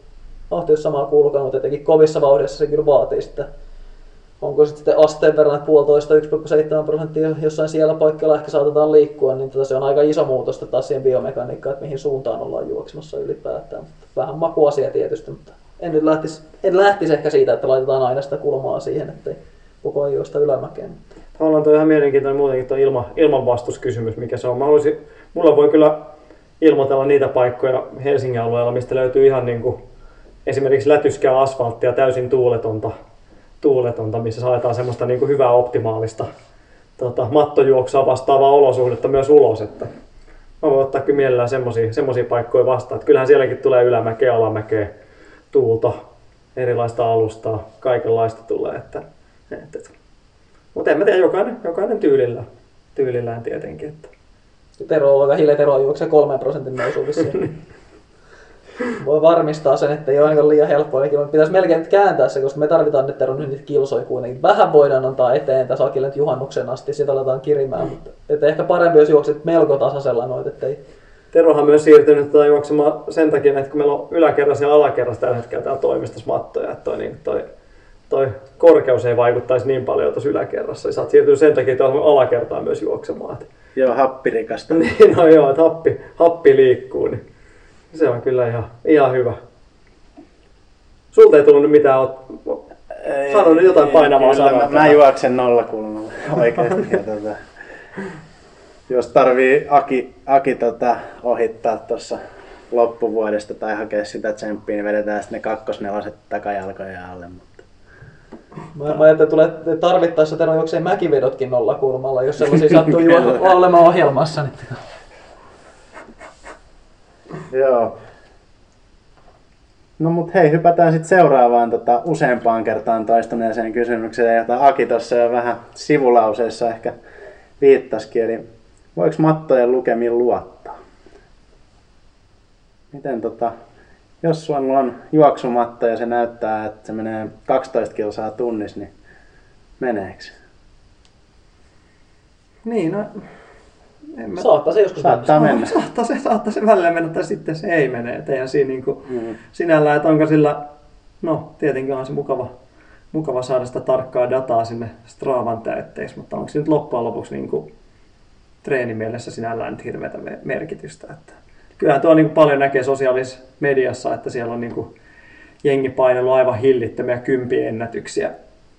D: vauhti olisi samaa kulkenut, mutta etenkin kovissa vauhdissa se kyllä vaatii sitä onko sitten asteen verran puolitoista 1,7 prosenttia jossain siellä paikalla ehkä saatetaan liikkua, niin tota se on aika iso muutos taas siihen biomekaniikkaan, että mihin suuntaan ollaan juoksemassa ylipäätään. Vähän makuasia tietysti, mutta en nyt lähtisi, en lähtisi ehkä siitä, että laitetaan aina sitä kulmaa siihen, ettei koko ajan juosta ylämäkeen.
C: Tavallaan tuo ihan mielenkiintoinen muutenkin tuo ilma, ilmanvastuskysymys, mikä se on. Mä haluaisin, mulla voi kyllä ilmoitella niitä paikkoja Helsingin alueella, mistä löytyy ihan niin kuin esimerkiksi lätyskää asfalttia täysin tuuletonta tuuletonta, missä saadaan semmoista niin kuin hyvää optimaalista tota, mattojuoksua vastaavaa olosuhdetta myös ulos. Että mä voin ottaa kyllä mielellään semmoisia paikkoja vastaan. Että kyllähän sielläkin tulee ylämäkeä, alamäkeä, tuulta, erilaista alustaa, kaikenlaista tulee. Että, et, et. Mutta en mä tiedä, jokainen, jokainen tyylillä, tyylillään tietenkin. Että.
D: Tero on aika hiljaa, Tero juoksee kolmen prosentin nousu [laughs] voi varmistaa sen, että ei ole niin liian helppoa. Eli pitäisi melkein kääntää se, koska me tarvitaan nyt Teron nyt kilsoja kuitenkin. Vähän voidaan antaa eteen tässä Akille juhannuksen asti, sitä aletaan kirimään, mutta että ehkä parempi, jos juokset melko tasaisella noit, ettei
C: Terohan myös siirtynyt tuota juoksemaan sen takia, että kun meillä on yläkerras ja alakerras tällä hetkellä täällä toimistossa mattoja, että toi, niin, toi, toi korkeus ei vaikuttaisi niin paljon tuossa yläkerrassa. Ja sä oot siirtynyt sen takia, että alakertaan myös juoksemaan.
E: Joo, happirikasta. [laughs]
C: niin, no joo, että happi, happi liikkuu. Niin Se on kyllä ihan, ihan hyvä. Sulta ei tullut mitään, oot, Sano nyt jotain painavaa
E: Kyllä,
C: sanaa.
E: Mä, mä juoksen nollakulmalla oikeasti. [laughs] ja tota, jos tarvii Aki, Aki tota, ohittaa tuossa loppuvuodesta tai hakea sitä tsemppiä, niin vedetään sitten ne kakkosneloset takajalkojen alle. Mutta
D: Mä, ajattelin, että tulee tarvittaessa teillä juoksee mäkivedotkin nollakulmalla, jos sellaisia sattuu juo- [laughs] olemaan ohjelmassa. Niin...
E: Joo. No mut hei, hypätään sitten seuraavaan tota, useampaan kertaan toistuneeseen kysymykseen, jota Aki tuossa jo vähän sivulauseessa ehkä viittasikin. Eli voiko mattojen lukemiin luottaa? Miten tota, jos sulla on juoksumatto ja se näyttää, että se menee 12 kilsaa tunnissa, niin meneekö? se?
C: Niin, no, en mä,
D: Saattaa se joskus
E: Saattaa
D: mennä.
E: mennä. [laughs]
C: saattaa, se, saattaa se välillä mennä tai sitten se ei mene. Et eihän siinä niinku,
E: Mm.
C: sinällään, että onko sillä, no tietenkin on se mukava, mukava saada sitä tarkkaa dataa sinne Straavan täytteeksi, mutta onko se nyt loppujen lopuksi niinku treenimielessä sinällään nyt hirveätä me- merkitystä. Että kyllähän tuo niinku paljon näkee sosiaalisessa mediassa, että siellä on niinku jengi painellut aivan hillittömiä kympiennätyksiä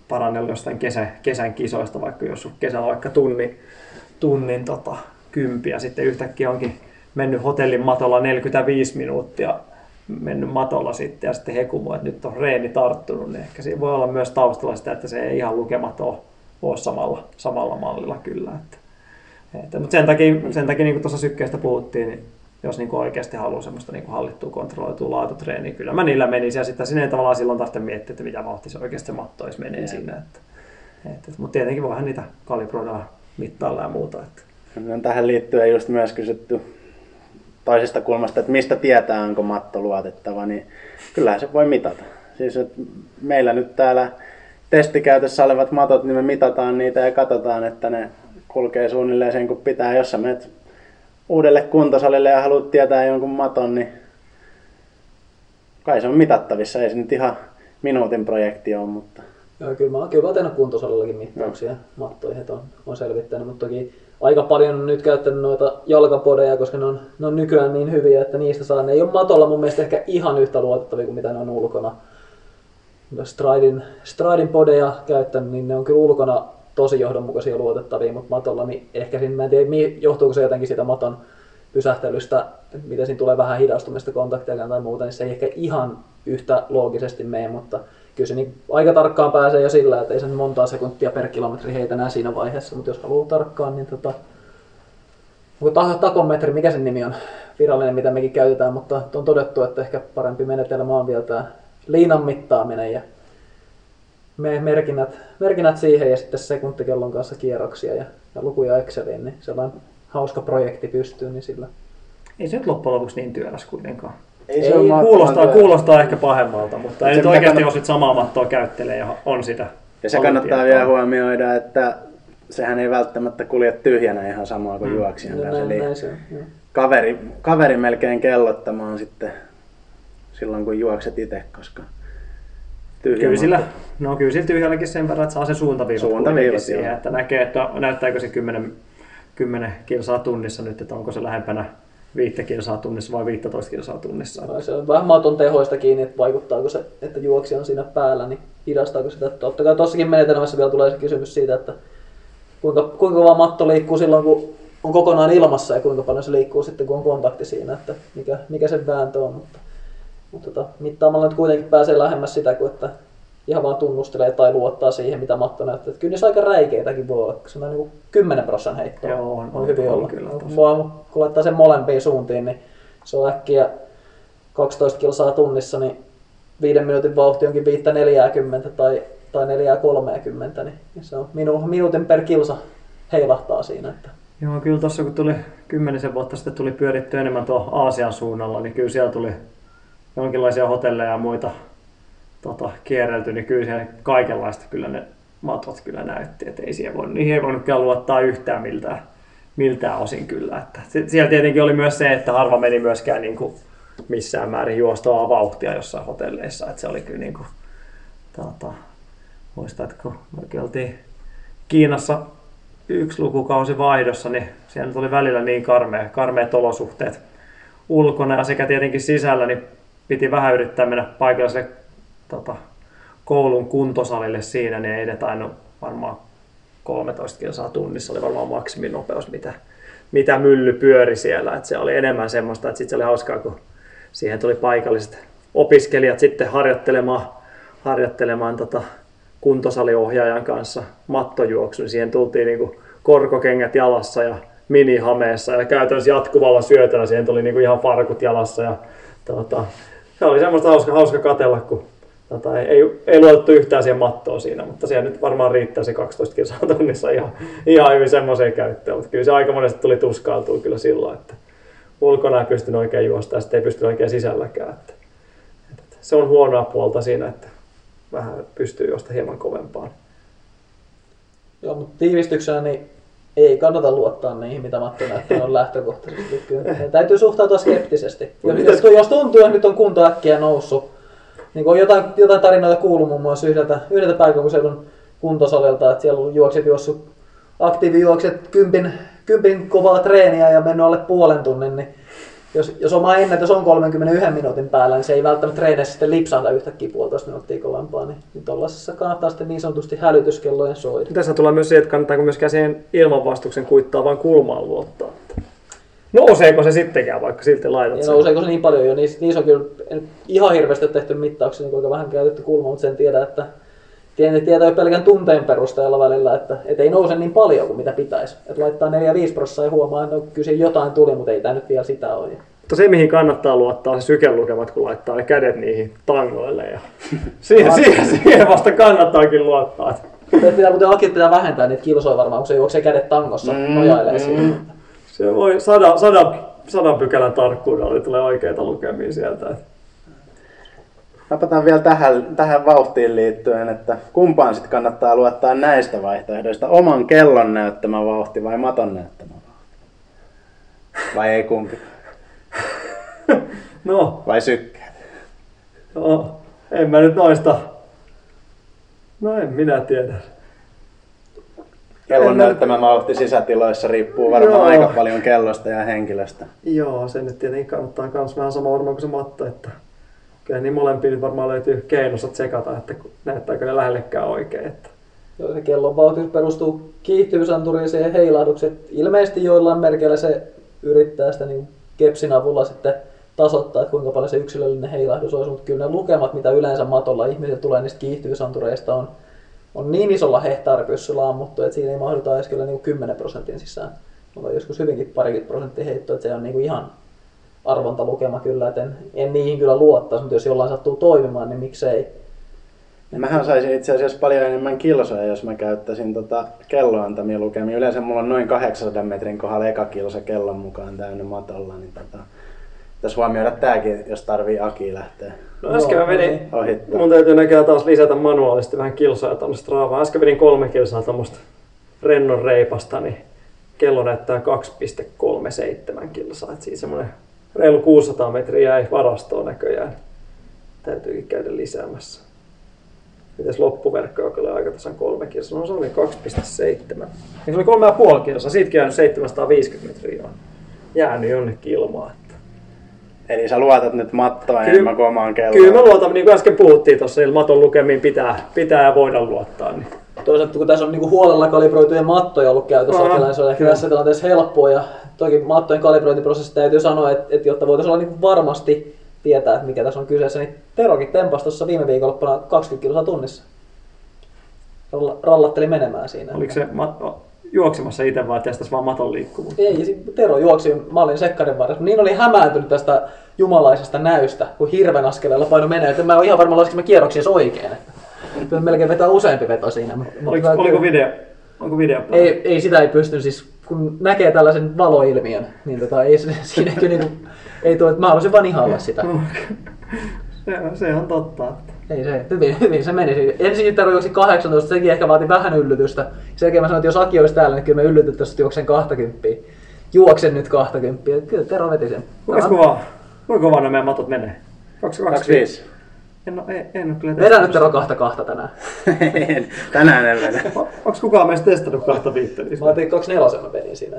C: parannellut jostain kesä, kesän kisoista, vaikka jos kesällä vaikka tunnin, tunnin tota, kympiä, sitten yhtäkkiä onkin mennyt hotellin matolla 45 minuuttia mennyt matolla sitten ja sitten hekumu, että nyt on reeni tarttunut, niin ehkä siinä voi olla myös taustalla sitä, että se ei ihan lukemat ole, ole samalla, samalla mallilla kyllä. Että, että, mutta sen takia, sen takia niin kuin tuossa sykkeestä puhuttiin, niin jos niin oikeasti haluaa semmoista niin hallittua, kontrolloitua laatutreeniä, kyllä mä niillä menisin ja sitten sinne ei tavallaan silloin tarvitse miettiä, että mitä vauhtia se oikeasti matto edes menee sinne. Että, että, mutta tietenkin voihan niitä kalibroida mittailla ja muuta. Että.
E: On tähän liittyen just myös kysytty toisesta kulmasta, että mistä tietää, onko matto luotettava, niin kyllähän se voi mitata. Siis että meillä nyt täällä testikäytössä olevat matot, niin me mitataan niitä ja katsotaan, että ne kulkee suunnilleen sen, kun pitää. Jos sä menet uudelle kuntosalille ja haluat tietää jonkun maton, niin kai se on mitattavissa. Ei se nyt ihan minuutin projekti ole, mutta
D: Joo, kyllä mä, oon- kyllä mä oon tehnyt kuntosalillakin mittauksia mattoihin, että on, on selvittänyt, mutta toki aika paljon on nyt käyttänyt noita jalkapodeja, koska ne on, ne on nykyään niin hyviä, että niistä saa. Ne ei ole matolla mun mielestä ehkä ihan yhtä luotettavia kuin mitä ne on ulkona. Stridin, Stridin podeja käyttänyt, niin ne on kyllä ulkona tosi johdonmukaisia ja luotettavia, mutta matolla, niin ehkä siinä, mä en tiedä, johtuuko se jotenkin siitä maton pysähtelystä, miten siinä tulee vähän hidastumista kontaktia tai muuta, niin se ei ehkä ihan yhtä loogisesti mene, mutta kyllä se niin aika tarkkaan pääsee jo sillä, että ei se nyt montaa sekuntia per kilometri heitä enää siinä vaiheessa, mutta jos haluaa tarkkaan, niin tota, takometri, mikä sen nimi on, virallinen, mitä mekin käytetään, mutta on todettu, että ehkä parempi menetelmä on vielä tämä liinan mittaaminen ja me- merkinnät, merkinnät siihen ja sitten sekuntikellon kanssa kierroksia ja, ja lukuja Exceliin, niin sellainen hauska projekti pystyy, niin sillä
C: Ei se nyt loppujen lopuksi niin työläs kuitenkaan.
E: ei,
D: Ei,
E: ole mahdottoman
C: Kuulostaa, kuulostaa ehkä pahemmalta, mutta ei
E: Se
C: nyt oikeasti,
E: kannat-
C: jos sit samaa mattoa käyttelee ja on sitä.
E: Ja se kannattaa
C: tietoa.
E: vielä huomioida, että sehän ei välttämättä kulje tyhjänä ihan samaa kuin juoksijan
D: no,
E: kanssa.
D: näin, näin se joo.
E: kaveri, kaveri melkein kellottamaan sitten silloin, kun juokset itse, koska tyhjä
C: Kyllä sillä,
E: matto-
C: no kyllä sillä tyhjälläkin sen verran, että saa se suuntaviivat,
E: Suuntaviivat,
C: kuitenkin siihen,
E: joo.
C: että näkee, että näyttääkö se 10, 10 kilsaa tunnissa nyt, että onko se lähempänä 5 kilsaa tunnissa vai 15 kilsaa tunnissa.
D: No, se on vähän maton tehoista kiinni, että vaikuttaako se, että juoksija on siinä päällä, niin hidastaako sitä. Totta kai tuossakin menetelmässä vielä tulee se kysymys siitä, että kuinka, kuinka vaan matto liikkuu silloin, kun on kokonaan ilmassa ja kuinka paljon se liikkuu sitten, kun on kontakti siinä, että mikä, mikä se vääntö on. Mutta, mutta tota, mittaamalla nyt kuitenkin pääsee lähemmäs sitä, kuin että ihan vaan tunnustelee tai luottaa siihen, mitä matto näyttää. Kyllä niissä aika räikeitäkin voi olla, se on niin 10 prosan heittoa.
C: Joo, on-
D: on hyvin
C: on
D: olla.
C: kyllä.
D: Mua, kun laittaa sen molempiin suuntiin, niin se on äkkiä 12 kilsaa tunnissa, niin viiden minuutin vauhti onkin 5.40 tai, tai 4.30, niin se on minu, minuutin per kilsa heilahtaa siinä. Että
C: Joo, kyllä tuossa kun tuli kymmenisen vuotta sitten tuli pyöritty enemmän tuo Aasian suunnalla, niin kyllä siellä tuli jonkinlaisia hotelleja ja muita tota, kierrelty, niin kyllä siellä kaikenlaista kyllä ne matot kyllä näytti, että ei siihen voinut, niihin ei voinut luottaa yhtään miltään, miltään osin kyllä. Että siellä tietenkin oli myös se, että harva meni myöskään niin kuin missään määrin juostavaa vauhtia jossain hotelleissa, että se oli kyllä niin kuin, tota, muistatko, mekin oltiin Kiinassa yksi lukukausi vaihdossa, niin siellä nyt oli välillä niin karmea, karmeat olosuhteet, ulkona ja sekä tietenkin sisällä, niin piti vähän yrittää mennä paikalliselle tota, koulun kuntosalille siinä, niin ei ne tainnut varmaan 13 kilsaa tunnissa oli varmaan maksiminopeus, mitä, mitä mylly pyöri siellä. Et se oli enemmän semmoista, että sitten se oli hauskaa, kun siihen tuli paikalliset opiskelijat sitten harjoittelemaan, harjoittelemaan tota kuntosaliohjaajan kanssa mattojuoksu, niin siihen tultiin niinku korkokengät jalassa ja minihameessa ja käytännössä jatkuvalla syötöllä siihen tuli niinku ihan farkut jalassa ja tota, se oli semmoista hauska, hauska katella, kun tota, ei, ei, ei luotettu yhtään siihen mattoon siinä, mutta siellä nyt varmaan riittää se 12 kilsaa tunnissa ihan, ihan hyvin semmoiseen käyttöön, mutta kyllä se aika monesti tuli tuskaaltua kyllä silloin, että ulkona ei pystynyt oikein juosta ja sitten ei pystynyt oikein sisälläkään. Että, että se on huonoa puolta siinä, että vähän pystyy juosta hieman kovempaan.
D: Joo, mutta tiivistyksenä niin ei kannata luottaa niihin, mitä Matti näyttää on lähtökohtaisesti. Kyllä. Täytyy suhtautua skeptisesti. Jos, jos, jos tuntuu, että nyt on kunto äkkiä noussut, niin on jotain, jotain tarinoita kuuluu muun muassa yhdeltä, yhdeltä pääkaupunkiseudun kuntosalilta, että siellä on juokset juossut aktiivijuokset kympin, kympin kovaa treeniä ja mennyt alle puolen tunnin, niin jos, jos oma ennätys on 31 minuutin päällä, niin se ei välttämättä treeneissä sitten lipsahda yhtäkkiä puolitoista minuuttia kovempaa, niin, niin tuollaisessa kannattaa sitten niin sanotusti hälytyskellojen soida.
C: Tässä tulee myös se, että kannattaako myöskään siihen ilmanvastuksen kuittaa vain kulmaan luottaa. Nouseeko se sittenkään, vaikka silti laitat
D: Ja
C: sen?
D: nouseeko se niin paljon jo, niissä, niissä on kyllä en ihan hirveästi tehty mittauksia, niin kuinka vähän käytetty kulma, mutta sen tiedä, että Tietää jo pelkän tunteen perusteella välillä, että et ei nouse niin paljon kuin mitä pitäisi. Että laittaa 4-5 prosenttia ja huomaa, että no, kyllä jotain tuli, mutta ei tämä nyt vielä sitä ole.
C: Mutta se, mihin kannattaa luottaa, on se sykelukemat, kun laittaa ne kädet niihin tangoille. Ja [laughs] siihen, siihen, siihen, vasta kannattaakin luottaa.
D: Nyt pitää, kuten Aki pitää vähentää niitä kilsoja varmaan, kun se juoksee kädet tangossa, mm, nojailee mm. siihen.
C: Se voi sadan, sadan, sadan pykälän tarkkuudella niin tulee oikeita lukemia sieltä.
E: Napataan vielä tähän, tähän vauhtiin liittyen, että kumpaan sitten kannattaa luottaa näistä vaihtoehdoista, oman kellon näyttämä vauhti vai maton näyttämä vauhti? Vai ei kumpi?
C: No,
E: Vai sykkeet?
C: no, en mä nyt noista. No en minä tiedä.
E: Kellon näyttämä vauhti sisätiloissa riippuu varmaan
C: Joo.
E: aika paljon kellosta ja henkilöstä.
C: Joo, se nyt tietenkin kannattaa myös vähän sama varmaan kuin se matto, että kyllä niin molempia nyt varmaan löytyy keinossa tsekata, että näyttääkö ne lähellekään oikein. Että.
D: Joo, se kellon vauhti perustuu kiihtyvyysanturiin ja heilahdukset. Ilmeisesti joillain merkeillä se yrittää sitä niin kepsin avulla sitten tasoittaa, että kuinka paljon se yksilöllinen heilahdus olisi, mutta kyllä ne lukemat, mitä yleensä matolla ihmisille tulee niistä kiihtyvyysantureista, on, on niin isolla hehtaaripyssyllä ammuttu, että siinä ei mahduta edes kyllä niin kuin 10 prosentin sisään. Mutta joskus hyvinkin parikymmentä prosenttia heittoa, että se on niin kuin ihan arvontalukema kyllä, että en, en niihin kyllä luottaisi, mutta jos jollain sattuu toimimaan, niin miksei.
E: Mähän saisin itse asiassa paljon enemmän kilsoja, jos mä käyttäisin tota kelloantamia lukemia. Yleensä mulla on noin 800 metrin kohdalla eka kilsa kellon mukaan täynnä matolla, niin tota, tässä huomioida tääkin, jos tarvii Aki lähteä
C: No äsken mä vedin,
D: niin.
E: ohittaa.
C: mun täytyy näköjään taas lisätä manuaalisesti vähän kilsoja tuonne Stravaan. Äsken vedin kolme kilsaa tuommoista rennon reipasta, niin kello näyttää 2,37 kilsaa. Et siinä semmoinen reilu 600 metriä jäi varastoon näköjään. Täytyykin käydä lisäämässä. Mites loppuverkko, joka oli aika tasan kolme kilsaa? No se oli 2,7. Eikö se oli kolme ja puoli kilsaa? Siitäkin jäänyt 750 metriä. on Jäänyt jonnekin ilmaan. Että.
E: Eli sä luotat nyt mattoa
C: Kyllä-
E: enemmän kuin omaan kelloon.
C: Kyllä mä luotan, niin kuin äsken puhuttiin tuossa, maton lukemiin pitää, pitää ja voida luottaa. Niin.
D: Toisaalta kun tässä on niinku huolella kalibroituja mattoja ollut käytössä,
C: Aha,
D: niin se on ehkä tässä tilanteessa helppoa. Ja toki mattojen kalibrointiprosessi täytyy sanoa, että, että jotta voitaisiin olla niinku varmasti tietää, että mikä tässä on kyseessä, niin Terokin tempasi tuossa viime viikonloppuna 20 kilsaa tunnissa. Ralla- Rallatteli menemään siinä.
C: Oliko se mat- juoksemassa itse vai testasi vaan maton liikkuvuutta?
D: Ei, Tero juoksi, mä olin sekkarin varressa. Niin oli hämääntynyt tästä jumalaisesta näystä, kun hirven askeleella paino menee. Että mä oon ihan varma, laskin mä kierroksia oikein. Että Kyllä melkein vetää useampi veto siinä. mutta
C: Oliko,
D: kyllä-
C: oliko video? Onko video?
D: Ei, ei sitä ei pysty, siis kun näkee tällaisen valoilmiön, niin tota, ei se- [laughs] siinä kyllä niinku, ei tuo, että mä haluaisin vaan ihailla sitä. [laughs]
C: Se, se on totta.
D: Ei se, hyvin, hyvin se meni. Ensin juoksi 18, sekin ehkä vaati vähän yllytystä. Sen jälkeen mä sanoin, että jos Aki olisi täällä, niin kyllä me yllytettäisiin, että juoksen 20. Juoksen nyt 20. Kyllä Tero veti sen.
C: Kuinka kovaa? Kuinka kovaa nämä matot menee?
E: 25.
C: En, ole, ei, en ole kyllä
D: Vedä nyt Tero kahta kahta tänään. [laughs]
E: En, Tänään en vedä.
C: Onko kukaan meistä testannut kahta viittä?
D: Mä otin 24 mä vedin siinä.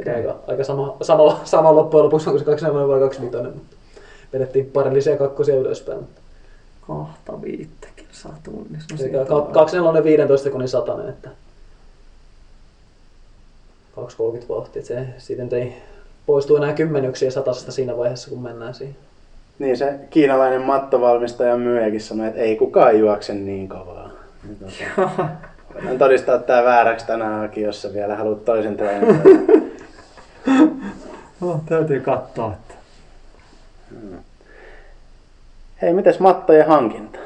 D: Okay. aika, aika sama, sama, sama loppujen lopuksi, onko se 24 vai 25, mutta vedettiin parillisia kakkosia ylöspäin.
C: Kahta viittä kilsaa tunnissa. No, on-
D: 24 15 sekunnin satanen, että 2.30 vauhtia, se siitä nyt ei poistu enää kymmenyksiä satasesta siinä vaiheessa, kun mennään siihen.
E: Niin se kiinalainen mattovalmistaja myyjäkin sanoi, että ei kukaan juokse niin kovaa. Voidaan todistaa tää vääräksi tänäänkin, jos sä vielä haluat toisen treenin.
C: No, täytyy katsoa, että
E: Hei, mites mattojen hankinta?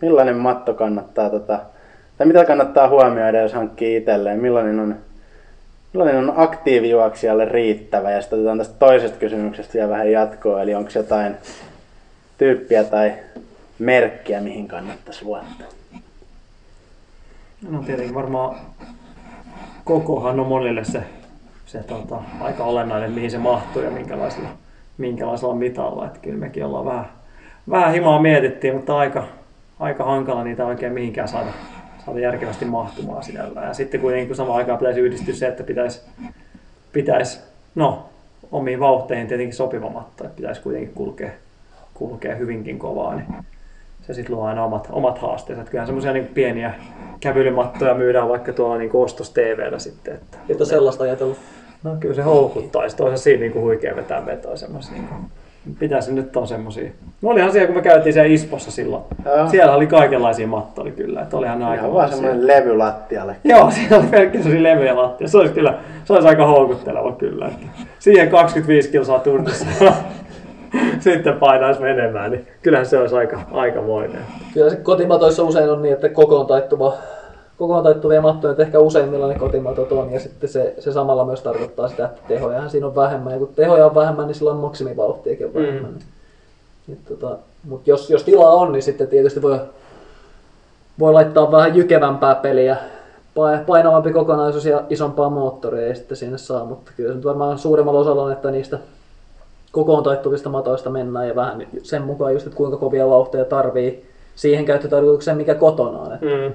E: Millainen matto kannattaa, tota, tai mitä kannattaa huomioida, jos hankkii itselleen? Millainen on, millainen on aktiivijuoksijalle riittävä? Ja sitten otetaan tästä toisesta kysymyksestä vielä vähän jatkoa, eli onko jotain tyyppiä tai merkkiä, mihin kannattaisi luottaa?
C: No tietenkin varmaan kokohan on monille se, se tota, aika olennainen, mihin se mahtuu ja minkälaisella, minkälaisella mitalla. Että kyllä mekin ollaan vähän, vähän himaa mietittiin, mutta aika, aika hankala niitä oikein mihinkään saada, saada järkevästi mahtumaan sinällä. Ja sitten kuitenkin kun samaan aikaan pitäisi yhdistyä se, että pitäisi, pitäisi no, omiin vauhteihin tietenkin sopiva matto, että pitäisi kuitenkin kulkea, kulkea hyvinkin kovaa, niin se sitten luo aina omat, omat haasteensa. Että kyllähän semmoisia niin pieniä kävelymattoja myydään vaikka tuolla niin ostos TVllä sitten. Että,
D: Et ole sellaista ajatellut.
C: no kyllä se houkuttaisi. Toisaalta siinä niin kuin huikea vetää vetoa semmoisia. Niin kuin, pitäisi nyt on semmoisia. No olihan siellä, kun me käytiin siellä Ispossa silloin.
E: Joo.
C: Siellä oli kaikenlaisia mattoja kyllä. Että olihan ne aika
E: Ihan vaan semmoinen levy lattialle.
C: Joo, siinä oli pelkkä sellaisia leveä lattia. Se olisi kyllä, se olisi aika houkutteleva kyllä. Että siihen 25 kilsaa tunnissa [laughs] sitten painaisi menemään, niin kyllähän se olisi aika, aikamoinen.
D: Kyllä se kotimatoissa usein on niin, että kokoon taittuva, kokoon taittuvia mattoja, että ehkä useimmilla ne kotimatot on, ja sitten se, se samalla myös tarkoittaa sitä, että tehojahan siinä on vähemmän, ja kun tehoja on vähemmän, niin silloin maksimivauhtiakin on vähemmän. Mm. Tota, Mutta jos, jos tilaa on, niin sitten tietysti voi, voi laittaa vähän jykevämpää peliä, pa- painavampi kokonaisuus ja isompaa moottoria ei sitten sinne saa, mutta kyllä se nyt varmaan suurimmalla osalla on, että niistä kokoon taittuvista matoista mennään ja vähän sen mukaan just, että kuinka kovia vauhteja tarvii siihen käyttötarkoitukseen, mikä kotona on. Että,
C: Mm.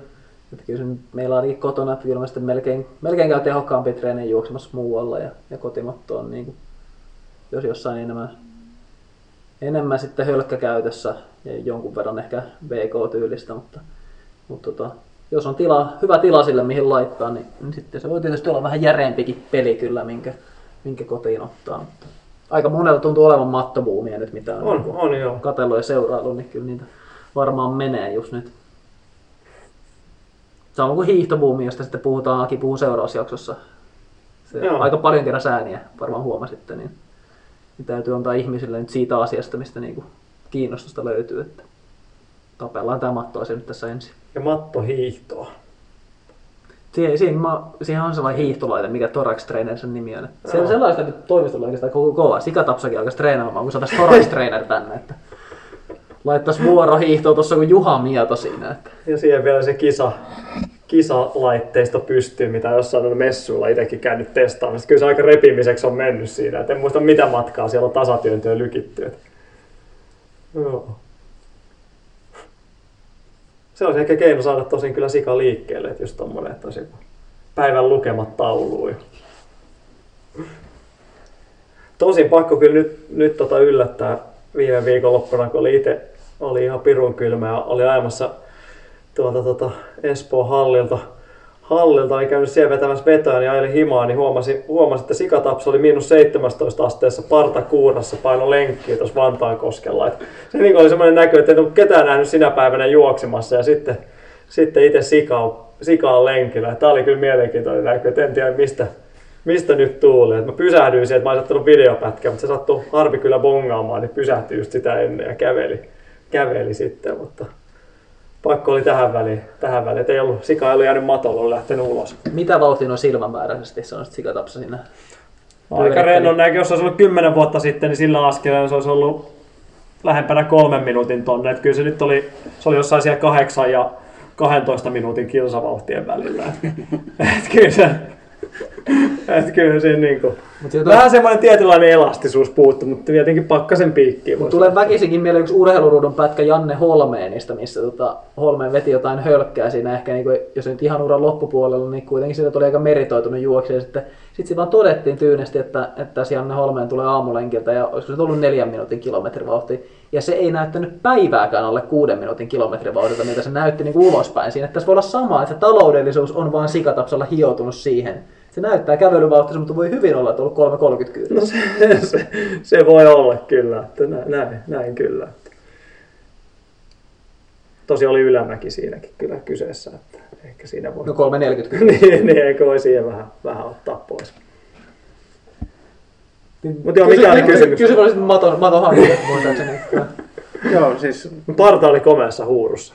D: Että kyllä se meillä ainakin kotona, että kyllä mä sitten melkein, melkein käy tehokkaampi treeni juoksemassa muualla ja, ja kotimatto on niin kuin, jos jossain enemmän, enemmän sitten hölkkäkäytössä ja jonkun verran ehkä VK-tyylistä, mutta, mutta tota, jos on tila, hyvä tila sille mihin laittaa, niin, niin sitten se voi tietysti olla vähän järeempikin peli kyllä, minkä, minkä kotiin ottaa. Mutta aika monella tuntuu olevan mattobuumia nyt, mitä on,
C: On,
D: niin
C: on joo.
D: katsellut ja seuraillut, niin kyllä niitä varmaan menee just nyt. Sama kuin hiihtobuumi, josta sitten puhutaan, Aki puhuu seuraavassa jaksossa. Se
C: Joo.
D: aika paljon kerran sääniä, varmaan huomasitte, niin, niin täytyy antaa ihmisille nyt siitä asiasta, mistä niinku kiinnostusta löytyy, että tapellaan tämä mattoasia nyt tässä ensin.
C: Ja mattohiihtoa.
D: Siihen, siihen, mä, siihen on sellainen hiihtolaite, mikä Thorax Trainer sen nimi on. Se,
C: Joo.
D: sellaista nyt toimistolla oikeastaan koko kova. Sikatapsakin alkaisi treenaamaan, kun saataisiin Thorax [laughs] Trainer tänne. Että laittaisi vuorohiihtoa tuossa kuin Juha Mieto siinä. Että
C: Ja siihen vielä se kisa, kisalaitteisto pystyy, mitä jossain on messuilla itsekin käynyt testaamassa. Kyllä se aika repimiseksi on mennyt siinä. Et en muista mitä matkaa siellä on tasatyöntöä lykitty. Et. Joo. Se olisi ehkä keino saada tosin kyllä sika liikkeelle, että just tommonen, että olisi päivän lukemat tauluun. Tosin pakko kyllä nyt, nyt tota yllättää viime viikonloppuna, kun oli itse oli ihan pirun kylmä ja oli ajamassa tuolta tota Espoon hallilta, hallilta niin käynyt siellä vetämässä vetoa, niin ajelin himaa, niin huomasin, huomasin että sikatapsa oli miinus 17 asteessa partakuurassa paino lenkkiä tuossa Vantaankoskella. Et se niin oli semmoinen näkö, että en ole ketään nähnyt sinä päivänä juoksemassa ja sitten, sitten itse sika on, sika on lenkillä. Tämä oli kyllä mielenkiintoinen näkö, että en tiedä mistä, mistä nyt tuuli. Et mä pysähdyin siihen, että mä olisin ottanut videopätkää, mutta se sattui harvi kyllä bongaamaan, niin pysähtyi just sitä ennen ja käveli, käveli sitten, mutta pakko oli tähän väliin, tähän väliin. Et ei ollut, sika ei ollut jäänyt matolle, oli lähtenyt ulos.
D: mitä vauhtia on silmämääräisesti, sanoisit Sikatapsa siinä?
C: Aika rennon näkö, jos olisi ollut 10 vuotta sitten, niin sillä askeleella se olisi ollut lähempänä kolmen minuutin tonne. Et kyllä se nyt oli, se oli jossain siellä kahdeksan ja 12 minuutin kilsavauhtien välillä. [laughs] Et kyllä se, [laughs] että kyllä siinä niinku,
D: Mut siitä
C: vähän semmoinen tietynlainen elastisuus puuttu, mutta tietenkin pakkasen piikkiin.
D: Mut tulee väkisinkin mieleen yksi urheiluruudun pätkä Janne Holmeenista, missä tota, Holmeen veti jotain hölkkää siinä ehkä, niin kuin, jos nyt ihan uran loppupuolella, niin kuitenkin siitä tuli aika meritoitunut juoksi. Ja sitten sit vaan todettiin tyynesti, että, että tässä Janne Holmeen tulee aamulenkiltä ja olisiko se ollut neljän minuutin kilometrivauhti. Ja se ei näyttänyt päivääkään alle kuuden minuutin kilometrivauhdilta, mitä se näytti niin kuin ulospäin siinä. Että tässä voi olla sama, että se taloudellisuus on vaan sikatapsalla hioutunut siihen. Se näyttää kävelyvauhtia, mutta voi hyvin olla, että on ollut 3.30 kyydissä.
C: No se, se, se, voi olla kyllä, että näin, näin, kyllä. Tosi oli ylämäki siinäkin kyllä kyseessä, että ehkä siinä voi...
D: No 3.40 kyllä.
C: niin, niin, eikö voi siihen vähän, vähän ottaa pois. Mut joo, mikä oli kysymys?
D: Kysymys oli sitten maton, maton hankinta.
E: Joo, siis
C: Parta oli komeassa huurussa.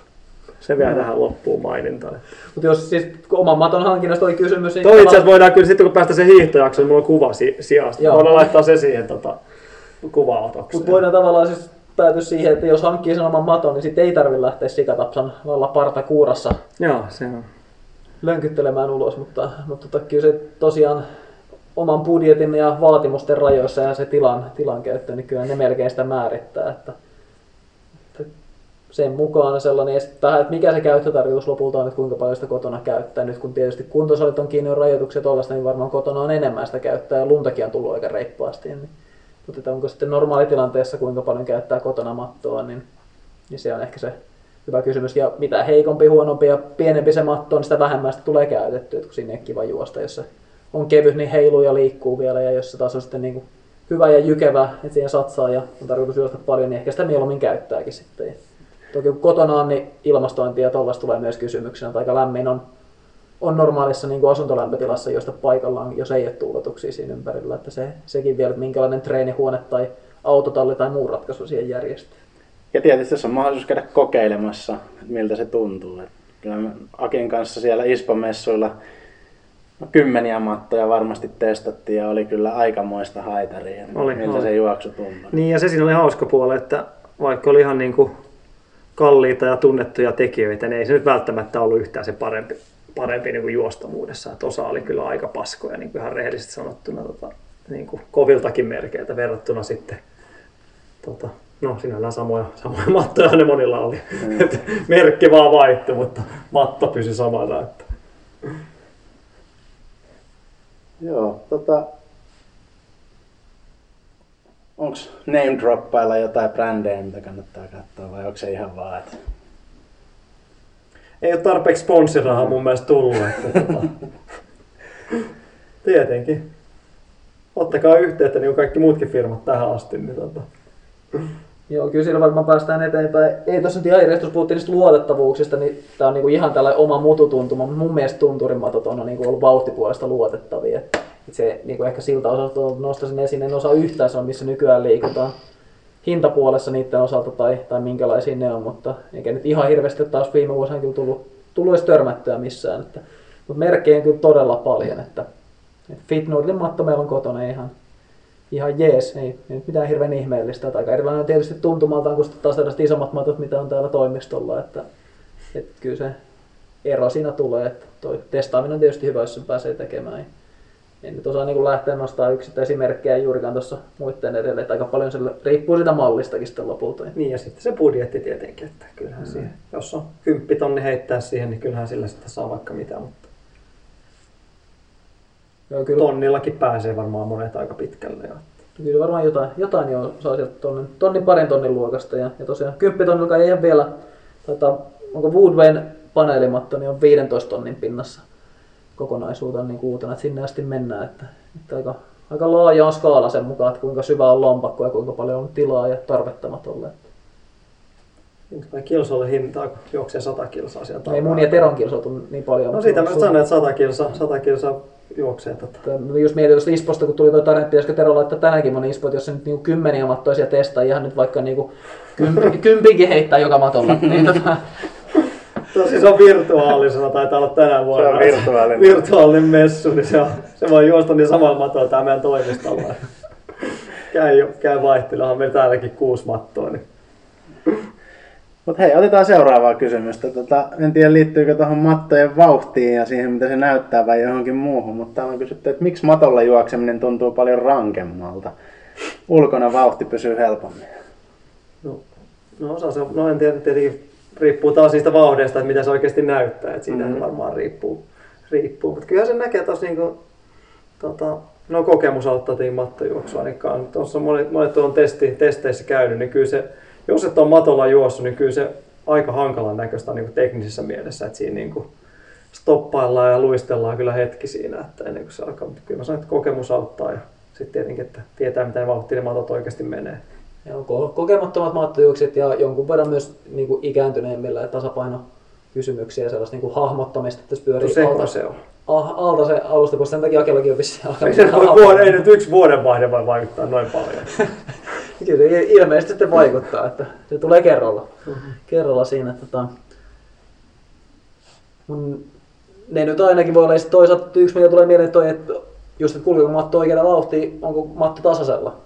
C: Se vielä tähän loppuun maininta.
D: Mutta jos siis oman maton hankinnasta oli kysymys, niin...
C: Toi itse asiassa voidaan kyllä sitten kun päästä se hiihtojaksoon, niin mulla on kuva si- sijasta.
D: Joo.
C: Voidaan laittaa se siihen tota, kuvaotokseen.
D: Mutta voidaan tavallaan siis päätyä siihen, että jos hankkii sen oman maton, niin sitten ei tarvitse lähteä sikatapsan olla parta kuurassa
C: Joo, se on.
D: lönkyttelemään ulos, mutta, mutta tota, kyllä se tosiaan oman budjetin ja vaatimusten rajoissa ja se tilan, tilan käyttö, niin kyllä ne melkein sitä määrittää. Että sen mukaan sellainen, että mikä se käyttötarkoitus lopulta on, että kuinka paljon sitä kotona käyttää. Nyt kun tietysti kuntosalit on kiinni on rajoituksia tuollaista, niin varmaan kotona on enemmän sitä käyttää ja luntakin on tullut aika reippaasti. Niin, mutta että onko sitten normaalitilanteessa kuinka paljon käyttää kotona mattoa, niin, niin se on ehkä se hyvä kysymys. Ja mitä heikompi, huonompi ja pienempi se matto on, sitä vähemmän sitä tulee käytettyä, että kun sinne kiva juosta, jos se on kevyt, niin heiluu ja liikkuu vielä, ja jos se taas on sitten niin kuin hyvä ja jykevä, että siihen satsaa ja on tarkoitus juosta paljon, niin ehkä sitä mieluummin käyttääkin sitten. Toki kun kotona on, niin ilmastointia ja tuollaista tulee myös kysymyksenä, että aika lämmin on, on normaalissa niin kuin asuntolämpötilassa josta paikallaan, jos ei ole tuuletuksia siinä ympärillä, että se, sekin vielä, että minkälainen treenihuone tai autotalli tai muu ratkaisu siihen järjestää.
E: Ja tietysti jos on mahdollisuus käydä kokeilemassa, että miltä se tuntuu. Kyllä me Akin kanssa siellä Ispo-messuilla no, kymmeniä mattoja varmasti testattiin ja oli kyllä aikamoista haitaria,
C: Oli,
E: miltä
C: oli.
E: se juoksu tuntui.
C: Niin ja se siinä oli hauska puoli, että vaikka oli ihan niin kuin kalliita ja tunnettuja tekijöitä, niin ei se nyt välttämättä ollut yhtään se parempi, parempi niin kuin juostavuudessa. Että osa oli kyllä aika paskoja, niin kuin ihan rehellisesti sanottuna, tota, niin kuin koviltakin merkeiltä verrattuna sitten tota, No sinällään samoja, samoja mattoja ne monilla oli.
E: Mm.
C: Merkki vaan vaihtui, mutta matto pysyi samana. Että.
E: Joo, tota... Onks name droppailla jotain brändejä, mitä kannattaa katsoa vai onko se ihan vaan, että...
C: Ei ole tarpeeksi sponssirahaa mun mielestä tullut. Että, tota, [laughs] tietenkin. Ottakaa yhteyttä niin kuin kaikki muutkin firmat tähän asti. Niin tota.
D: Joo, kyllä siinä varmaan päästään eteenpäin. Ei tuossa nyt ihan jos puhuttiin niistä luotettavuuksista, niin tämä on niinku ihan tällainen oma mututuntuma, mun mielestä tunturimatot on niinku ollut vauhtipuolesta luotettavia. Et se niinku ehkä siltä osalta nostaisin esiin, en osaa yhtään sanoa, missä nykyään liikutaan hintapuolessa niiden osalta tai, tai minkälaisia ne on, mutta eikä nyt ihan hirveästi taas viime vuosina kyllä tullut, tullut edes törmättyä missään. Että, mutta merkkejä on kyllä todella paljon, että, että Fitnordin matto meillä on kotona ihan, ihan jees, ei, ei mitään hirveän ihmeellistä. Että aika erilainen tietysti tuntumaltaan kuin taas tällaiset isommat matot, mitä on täällä toimistolla. Että, että kyllä se ero siinä tulee, että toi testaaminen on tietysti hyvä, jos sen pääsee tekemään. En nyt osaa niin lähteä nostaa yksittäisiä merkkejä juurikaan tuossa muiden edelle, että aika paljon se riippuu siitä mallistakin sitten lopulta.
C: Niin ja sitten se budjetti tietenkin, että kyllähän mm. siihen, jos on kymppitonni heittää siihen, niin kyllähän sillä sitten saa vaikka mitä, mutta
D: Joo, kyllä,
C: tonnillakin pääsee varmaan monet aika pitkälle. Ja.
D: kyllä varmaan jotain, jotain jo saa sieltä tonnin, tonnin parin tonnin luokasta. Ja, ja tosiaan kymppitonnilla ei ihan vielä, taitaa, onko Woodwayn paneelimatto, niin on 15 tonnin pinnassa kokonaisuutena niin uutena, että sinne asti mennään. Että, että aika, aika laaja on skaala sen mukaan, että kuinka syvä on lompakko ja kuinka paljon on tilaa ja tarvetta matolle.
C: Vai kilsolle hintaa, kun juoksee 100 kilsaa sieltä.
D: Ei mun ja Teron kilsot on niin paljon.
C: No siitä mä sanoin, että 100 kilsaa, 100 kilsaa juoksee tota.
D: Just mietin tuosta Isposta, kun tuli tuo tarina, että pitäisikö Tero laittaa tänäkin moni Ispo, jos se nyt niinku kymmeniä mattoisia testaa, ihan nyt vaikka niinku kympi, [laughs] kympinkin heittää joka matolla. niin tota,
C: se on virtuaalisena, taitaa olla tänä vuonna.
E: Se on virtuaalinen.
C: Virtuaalinen messu, niin se, on, se voi juosta niin samalla matolla tää meidän toimistolla. käy, jo- käy vaihtelemaan, meillä täälläkin kuusi mattoa. Niin.
E: Mutta hei, otetaan seuraavaa kysymystä. Tota, en tiedä liittyykö tuohon mattojen vauhtiin ja siihen, mitä se näyttää vai johonkin muuhun, mutta täällä on kysytty, että miksi matolla juokseminen tuntuu paljon rankemmalta? Ulkona vauhti pysyy helpommin.
C: No, no, osa se, no en tiedä, tietenkin riippuu taas niistä vauhdeista, että mitä se oikeasti näyttää, että siitä
E: Mhm.
C: mm. varmaan riippuu. riippuu. Mutta kyllä se näkee tuossa niinku, tota, no kokemus auttaa tietenkin mattojuoksua ainakaan. Tuossa monet, monet on testi, testeissä käynyt, niin kyllä se, jos et ole matolla juossut, niin kyllä se aika hankalan näköistä niin teknisessä mielessä, että siinä niin kuin stoppaillaan ja luistellaan kyllä hetki siinä, että ennen kuin se alkaa. Mutta kyllä mä sanon, että kokemus auttaa ja sitten tietenkin, että tietää miten vauhtia ne matot oikeasti menee.
D: Ko- kokemattomat mattojuokset ja jonkun verran myös niin kuin ikääntyneemmillä ja tasapaino kysymyksiä ja sellaista niin kuin hahmottamista, että tässä pyörii
C: Se,
D: alta,
C: se on.
D: ah, alta se alusta, kun sen takia Akellakin on vissiin
C: Ei, se voi vuoden, ei nyt yksi vuodenvaihde voi vaikuttaa noin paljon. [laughs]
D: Kyllä se ilmeisesti sitten vaikuttaa, että se tulee kerralla, kerralla siinä. Tota, mun, ne nyt ainakin voi olla, ja toisaalta yksi mikä tulee mieleen toi, että just että kulkeeko matto oikealla vauhtia, onko matto tasaisella,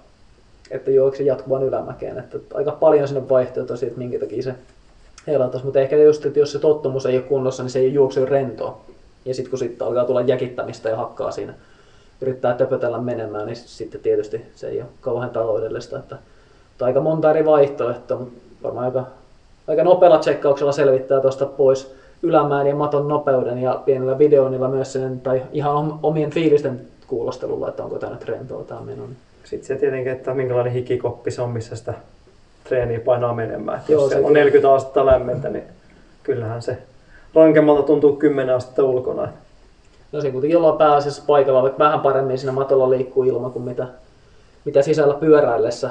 D: että juoksi jatkuvan ylämäkeen. Että aika paljon sinne vaihtoehtoja siitä, minkä takia se heilattaisi, mutta ehkä just, että jos se tottumus ei ole kunnossa, niin se ei juokse rentoa. Ja sitten kun sitten alkaa tulla jäkittämistä ja hakkaa siinä, yrittää töpötellä menemään, niin sitten tietysti se ei ole kauhean taloudellista. Että, että aika monta eri vaihtoehtoa, mutta varmaan aika, aika nopealla tsekkauksella selvittää tuosta pois ylämään ja maton nopeuden ja pienellä videoinnilla myös sen, tai ihan om- omien fiilisten kuulostelulla, että onko tämä nyt rentoa tämä meno. niin
C: Sitten se tietenkin, että minkälainen hikikoppi se on, missä sitä treeniä painaa menemään.
D: Joo,
C: jos
D: se
C: se on
D: kyllä.
C: 40 astetta lämmintä, niin kyllähän se rankemmalta tuntuu 10 astetta ulkona.
D: No siinä kuitenkin ollaan pääasiassa paikalla, vaikka vähän paremmin siinä matolla liikkuu ilma kuin mitä, mitä sisällä pyöräillessä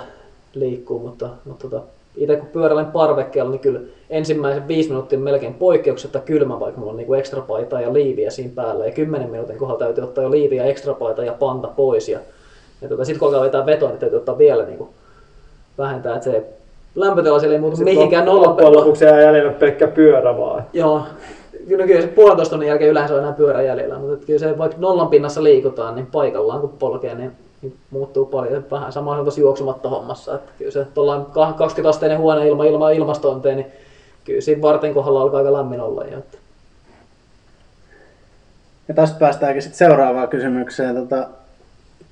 D: liikkuu, mutta, mutta tota, itse kun pyöräilen parvekkeella, niin kyllä ensimmäisen viisi minuuttia melkein poikkeuksetta kylmä, vaikka mulla on niinku ekstra paitaa ja liiviä siinä päällä, ja kymmenen minuutin kohdalla täytyy ottaa jo liiviä, ekstra paita ja panta pois, ja, ja tota, sitten kun alkaa vetää vetoa, niin täytyy ottaa vielä niinku vähentää, että se lämpötila siellä ei muutu
C: Sitten
D: mihinkään nolla
C: Loppujen lopuksi jää jäljellä pelkkä pyörä vaan.
D: Joo, kyllä, kyllä se puolentoista tunnin jälkeen yleensä on enää pyörä jäljellä, mutta että kyllä se vaikka nollan pinnassa liikutaan, niin paikallaan kun polkee, niin, niin muuttuu paljon. Vähän sama on tuossa juoksumatta hommassa, että kyllä se tuollainen 20 asteinen huone ilma, ilma ilmastointeen, niin kyllä siinä varten kohdalla alkaa aika lämmin olla jo. Että.
E: Ja tästä päästäänkin sitten seuraavaan kysymykseen. Tota,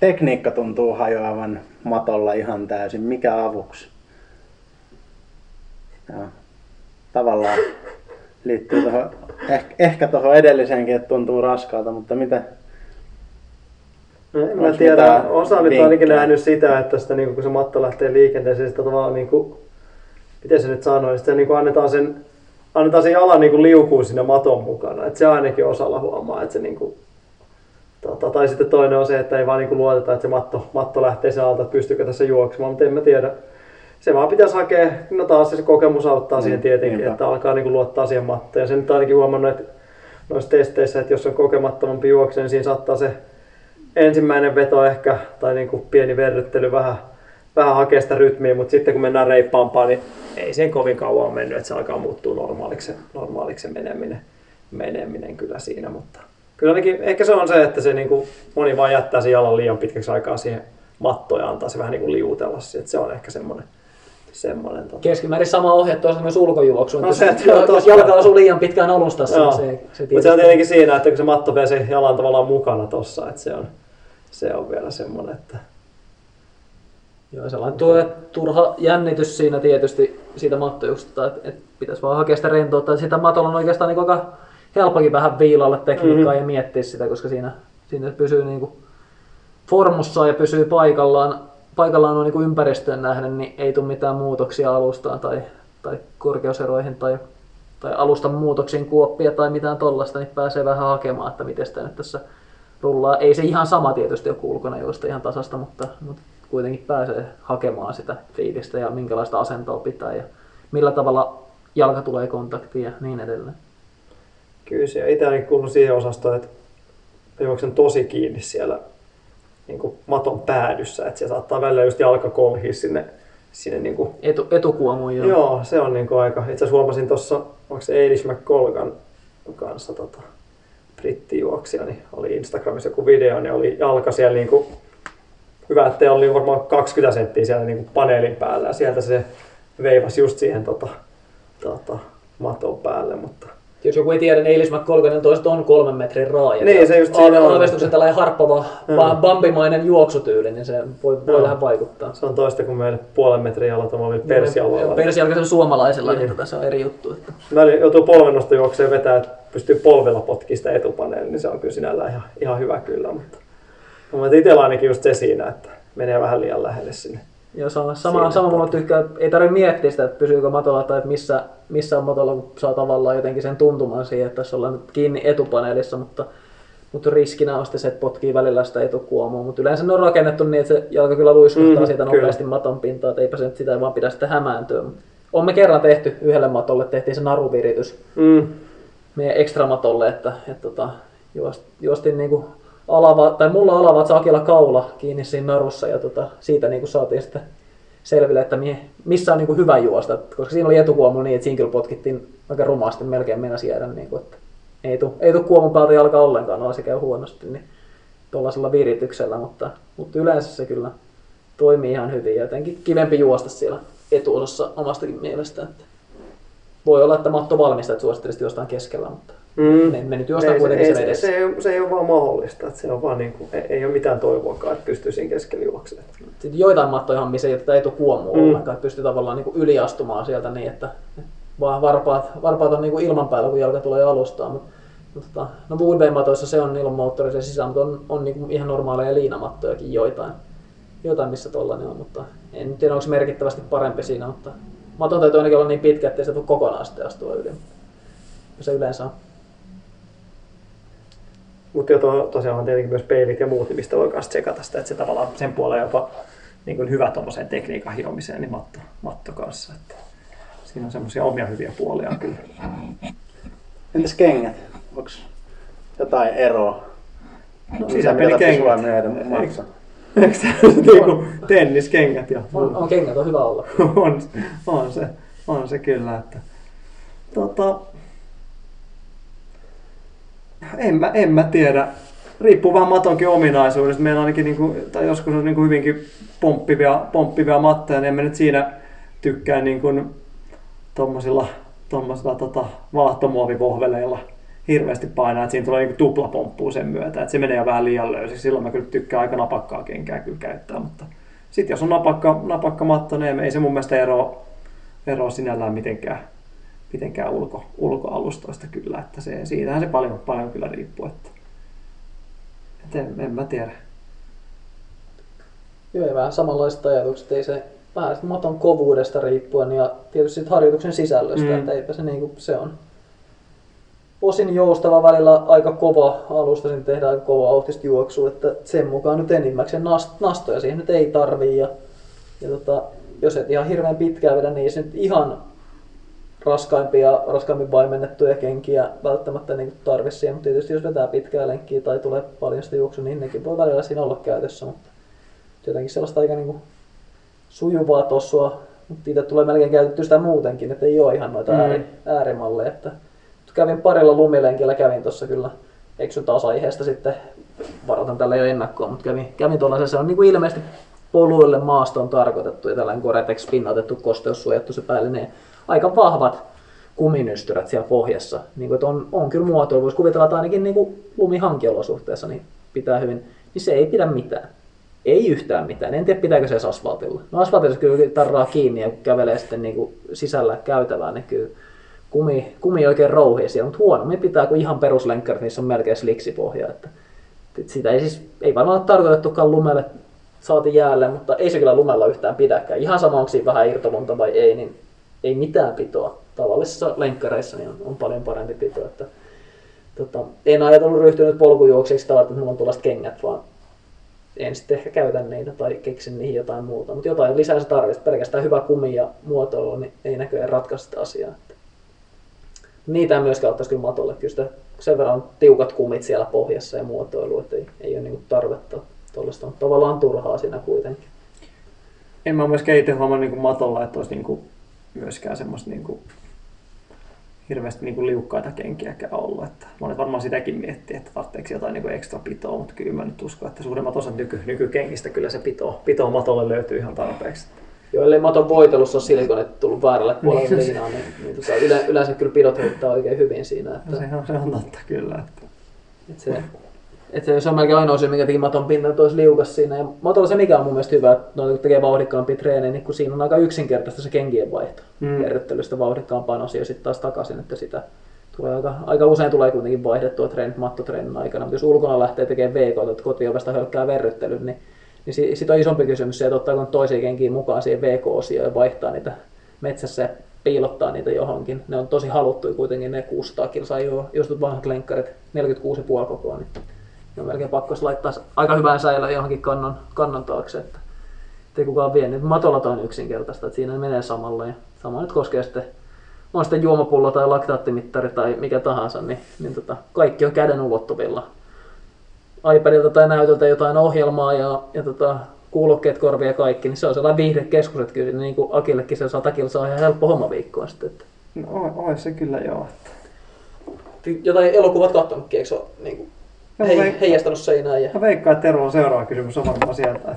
E: tekniikka tuntuu hajoavan matolla ihan täysin. Mikä avuksi? Joo. Tavallaan liittyy tuohon, ehkä, ehkä tuohon edelliseenkin, että tuntuu raskaalta, mutta mitä?
C: No, en mä tiedä, osa nyt on ainakin nähnyt sitä, että sitä, niin kun se matto lähtee liikenteeseen, sitä tavallaan niin kuin, miten se nyt sanoisi, sitä niin kuin annetaan sen, annetaan sen jalan niin liukuu sinne maton mukana. Että se ainakin osalla huomaa, että se niin kuin, tota, tai sitten toinen on se, että ei vaan niin luoteta, että se matto, matto lähtee sen alta, että pystyykö tässä juoksemaan, mutta en mä tiedä. Se vaan pitäisi hakea, no taas se kokemus auttaa siihen
E: Niin,
C: tietenkin,
E: niinpä.
C: että alkaa niin luottaa siihen mattoon. Ja sen nyt ainakin huomannut, että noissa testeissä, että jos on kokemattomampi juokse, niin siinä saattaa se ensimmäinen veto ehkä, tai niin kuin pieni verryttely vähän, vähän hakee sitä rytmiä, mutta sitten kun mennään reippaampaan, niin ei sen kovin kauan mennyt, että se alkaa muuttua normaaliksi, normaaliksi meneminen, meneminen kyllä siinä, mutta kyllä ainakin, ehkä se on se, että se niin kuin, moni vaan jättää sen jalan liian pitkäksi aikaa siihen mattoon ja antaa se vähän niin kuin liutella, siihen, että se on ehkä semmoinen, semmoinen tota.
D: Keskimäärin sama ohje toisaalta myös ulkojuoksuun.
C: No se,
D: jos,
C: on
D: jos jalka asuu liian pitkään alustassa,
C: Joo.
D: niin se, se
C: Mutta se on tietenkin siinä, että kun se matto pääsee jalan tavallaan mukana tossa, että se on, se on vielä semmoinen, että
D: Joo, sellainen tuo turha jännitys siinä tietysti siitä mattojuksesta, että, että pitäisi vaan hakea sitä rentoutta. Sitä matolla on oikeastaan niin aika helppokin vähän viilailla tekniikkaa
C: Mhm.
D: ja miettiä sitä, koska siinä, siinä pysyy niin kuin formussa ja pysyy paikallaan, paikallaan on niin kuin ympäristöön nähden, niin ei tule mitään muutoksia alustaan tai, tai korkeuseroihin tai, tai alustan muutoksiin kuoppia tai mitään tollasta, niin pääsee vähän hakemaan, että miten sitä nyt tässä rullaa. Ei se ihan sama tietysti ole ulkona juosta ihan tasasta, mutta, mutta kuitenkin pääsee hakemaan sitä fiilistä ja minkälaista asentoa pitää ja millä tavalla jalka tulee kontaktiin ja niin edelleen.
C: Kyllä se itse ainakin kuuluu siihen osastoon, että mä juoksen tosi kiinni siellä niin kuin maton päädyssä, että se saattaa välillä just jalka kolhia sinne, sinne niin kuin,
D: Etu, etukuomuun jo.
C: joo. joo. se on niin kuin aika, itse asiassa huomasin tuossa, onko se Eilish McColgan kanssa tota, brittijuoksija, niin oli Instagramissa joku video, niin oli jalka siellä niin kuin, hyvä, että oli varmaan 20 senttiä siellä niin kuin paneelin päällä ja sieltä se veivasi just siihen tota, tota, maton päälle, mutta
D: Jos joku ei tiedä, niin McColganin toiset on kolmen metrin raaja.
C: Niin, se just siinä on.
D: Aavestuksen tällainen harppava,
C: Mm.
D: bambimainen juoksutyyli, niin se voi, voi
C: Joo.
D: vähän vaikuttaa.
C: se on toista kuin meidän puolen metrin jalat omavilla persialoilla.
D: Persialkaisella suomalaisella, niin
C: Niin.
D: tota, se on eri juttu. Että.
C: Välillä joutuu polvennosta juokseen vetää, että pystyy polvella potkimaan sitä etupaneelin, niin se on kyllä sinällään ihan, ihan hyvä kyllä. Mutta mä itsellä ainakin just se siinä, että menee vähän liian lähelle sinne.
D: Ja sama, sama, sama mulla tykkää, ei tarvitse miettiä sitä, että pysyykö matolla tai että missä, missä on matolla, kun saa tavallaan jotenkin sen tuntuman siihen, että tässä ollaan nyt kiinni etupaneelissa, mutta, mutta riskinä on sitten se, että potkii välillä sitä etukuomua, mutta yleensä ne on rakennettu niin, että se jalka kyllä luiskahtaa
C: Mm,
D: siitä
C: kyllä.
D: nopeasti maton pintaan, että eipä se nyt sitä vaan pidä sitä hämääntyä. On me kerran tehty yhdelle matolle, tehtiin se naruviritys
C: Mm.
D: meidän ekstramatolle, että, että tota, juost, juostin niinku alava, tai mulla alava sakilla kaula kiinni siinä narussa ja tota, siitä niinku saatiin sitten selville, että mi, missä on niinku hyvä juosta, koska siinä oli etukuomu niin, että siinä kyllä potkittiin aika rumasti, melkein meinasi jäädä, niinku, että ei tule ei tuu kuomun päältä jalka ollenkaan, no se käy huonosti, niin tuollaisella virityksellä, mutta, mutta yleensä se kyllä toimii ihan hyvin ja jotenkin kivempi juosta siellä etuosassa omastakin mielestä. Että voi olla, että Matto valmistajat suosittelisit jostain keskellä, mutta
C: Mm.
D: me, me nyt juostaan kuitenkin
C: se,
D: edessä.
C: se, ei, se ei ole vaan mahdollista, että se on vaan niin kuin, ei, ei ole mitään toivoakaan, että pystyy siinä keskellä juoksemaan.
D: Sitten joitain mattoja, missä ei tätä etukuomua
C: Mm.
D: ollenkaan, että pystyy tavallaan niin kuin yliastumaan sieltä niin, että vaan varpaat, varpaat on niin kuin ilman päällä, kun jalka tulee alustaan. Mutta, mutta tota, no Woodbay-matoissa se on ilman moottorisen sisään, mutta on, on niin ihan normaaleja liinamattojakin joitain, joitain missä tollainen on, mutta en tiedä onko se merkittävästi parempi siinä, mutta maton täytyy ainakin olla niin pitkä, ettei se voi kokonaan sitten astua yli. Se yleensä on.
C: Mutta jo to, tosiaan on tietenkin myös peilit ja muut, niin mistä voi myös tsekata sitä, että se tavallaan sen puoleen jopa niin kuin hyvä tuommoiseen tekniikan hiomiseen, niin matto, matto kanssa. Että siinä on semmoisia omia hyviä puolia kyllä.
E: Entäs kengät? Onko jotain eroa?
C: No,
E: Mitä
C: sisäpelikengät.
E: maksaa?
C: Eikö se [laughs] niinku tenniskengät ja
D: On, on kengät, on hyvä olla. [laughs]
C: on, on, se, on se kyllä. Että, tota, en, mä, en mä tiedä. Riippuu vähän matonkin ominaisuudesta. Meillä ainakin niinku, tai joskus on niinku hyvinkin pomppivia, pomppivia mattoja, niin en mä nyt siinä tykkää niinku tommosilla, tommosilla tota, vaahtomuovivohveleilla hirveästi painaa, että siinä tulee niinku tuplapomppua sen myötä, että se menee jo vähän liian löysiksi. Silloin mä kyllä tykkään aika napakkaa kenkää kyllä käyttää, mutta sitten jos on napakka, napakka matto, niin ei se mun mielestä eroa, eroa sinällään mitenkään, mitenkään ulko, ulkoalustoista kyllä, että se, siitähän se paljon, paljon kyllä riippuu, että, että en, en mä tiedä.
D: Joo, ja vähän samanlaiset ajatukset, ei se vähän maton kovuudesta riippuen ja tietysti harjoituksen sisällöstä,
C: Mm.
D: että eipä se niinku, se on osin joustava välillä aika kova alusta, siinä tehdään aika kova autista juoksua, että sen mukaan nyt enimmäkseen nast, nastoja siihen nyt ei tarvii ja, ja tota, jos et ihan hirveän pitkään vedä, niin se nyt ihan raskaimpia, raskaimmin vaimennettuja kenkiä välttämättä niin tarvi siihen, mutta tietysti jos vetää pitkää lenkkiä tai tulee paljon sitä juoksua, niin nekin voi välillä siinä olla käytössä, mutta jotenkin sellaista aika niin kuin sujuvaa tossua, mutta itse tulee melkein käytetty sitä muutenkin, että ei ole ihan noita
C: Mm.
D: ääri, äärimalleja. Että kävin parilla lumilenkillä, kävin tuossa kyllä, eksyn taas aiheesta sitten, varoitan tällä jo ennakkoon, mutta kävin, kävin tuollaisen, se on niin kuin ilmeisesti poluille maastoon tarkoitettu ja tällainen Gore-Tex pinnautettu kosteussuojattu se päällinen. Aika vahvat kuminystyrät siellä pohjassa. Niin kuin, että on, on kyllä muotoilu. Voisi kuvitella, että ainakin niin lumihankiolosuhteessa niin pitää hyvin. Niin se ei pidä mitään. Ei yhtään mitään. En tiedä, pitääkö se edes asfaltilla. No asfaltilla kyllä tarraa kiinni ja kävelee sitten niin kuin sisällä käytävää, niin kyllä kumi, kumi oikein rouhii siellä. Mutta huonommin pitää kuin ihan peruslenkkarit, niissä on melkein sliksipohja. Että, että sitä ei siis, ei varmaan ole tarkoitettukaan lumelle saati jäälle, mutta ei se kyllä lumella yhtään pidäkään. Ihan sama, onko siinä vähän irtomunta vai ei, niin ei mitään pitoa. Tavallisissa lenkkareissa niin on, on paljon parempi pito. Että, tota, en ajatellut ryhtyä nyt polkujuoksijaksi tavalla, että on tuollaiset kengät, vaan en sitten ehkä käytä niitä tai keksin niihin jotain muuta. Mutta jotain lisää se tarvitsisi. Pelkästään hyvä kumi ja muotoilu niin ei näköjään ratkaista sitä asiaa. Että niitä en myöskään ottaisi kyllä matolle. Kyllä sitä sen verran tiukat kumit siellä pohjassa ja muotoilu, että ei, ei ole niinku tarvetta tuollaista. Mutta tavallaan turhaa siinä kuitenkin.
C: En mä myöskään itse huomaa niin matolla, että olisi niin kuin myöskään semmoista niin kuin hirveästi niin kuin liukkaita kenkiäkään ollut. Että monet varmaan sitäkin miettii, että tarvitseeko jotain niin kuin ekstra pitoa, mutta kyllä mä nyt uskon, että suurimmat osat nyky, nykykengistä kyllä se pito, pito matolle löytyy ihan tarpeeksi.
D: Joo, ellei maton voitelussa ole silikonit tullut väärälle puolelle liinaa, niin, niin tota, yle, yleensä kyllä pidot heittää oikein hyvin siinä. Että,
C: Se on, se on totta kyllä. Että.
D: että se, että se on melkein ainoa syy, minkä teki maton että olisi liukas siinä. Ja matolla se mikä on mun mielestä hyvä, että no, kun tekee vauhdikkaampia treenejä, niin kun siinä on aika yksinkertaista se kenkien vaihto.
C: Mm.
D: Kerryttelystä vauhdikkaampaan osioon ja sitten taas takaisin, että sitä tulee aika, aika usein tulee kuitenkin vaihdettua treenit mattotreenin aikana, mutta jos ulkona lähtee tekemään VK, että kotiovesta hölkkää verryttelyn, niin, niin si- sit on isompi kysymys se, että ottaako toisia kenkiä mukaan siihen VK-osioon ja vaihtaa niitä metsässä ja piilottaa niitä johonkin. Ne on tosi haluttuja kuitenkin, ne 600 kilsaa, jo, just vanhat lenkkarit, 46,5 kokoa, niin on melkein pakko laittaa aika hyvään säilöön johonkin kannon, kannon taakse, että ei kukaan vie. Nyt matolla toi on yksinkertaista, että siinä menee samalla ja sama nyt koskee sitten on sitten juomapullo tai laktaattimittari tai mikä tahansa, niin, niin tota, kaikki on käden ulottuvilla. iPadilta tai näytöltä jotain ohjelmaa ja, ja tota, kuulokkeet, korvia ja kaikki, niin se on sellainen viihdekeskus, että kyllä niin kuin Akillekin se 100 kilsaa on ihan helppo homma viikkoon sitten. Että.
C: No, oi se kyllä joo.
D: Jotain elokuvat katsonutkin, eikö se ole niin kuin, hei,
C: veik-
D: heijastanut seinään? Ja...
C: Mä veikkaan, että Terolla seuraava kysymys on varmaan sieltä.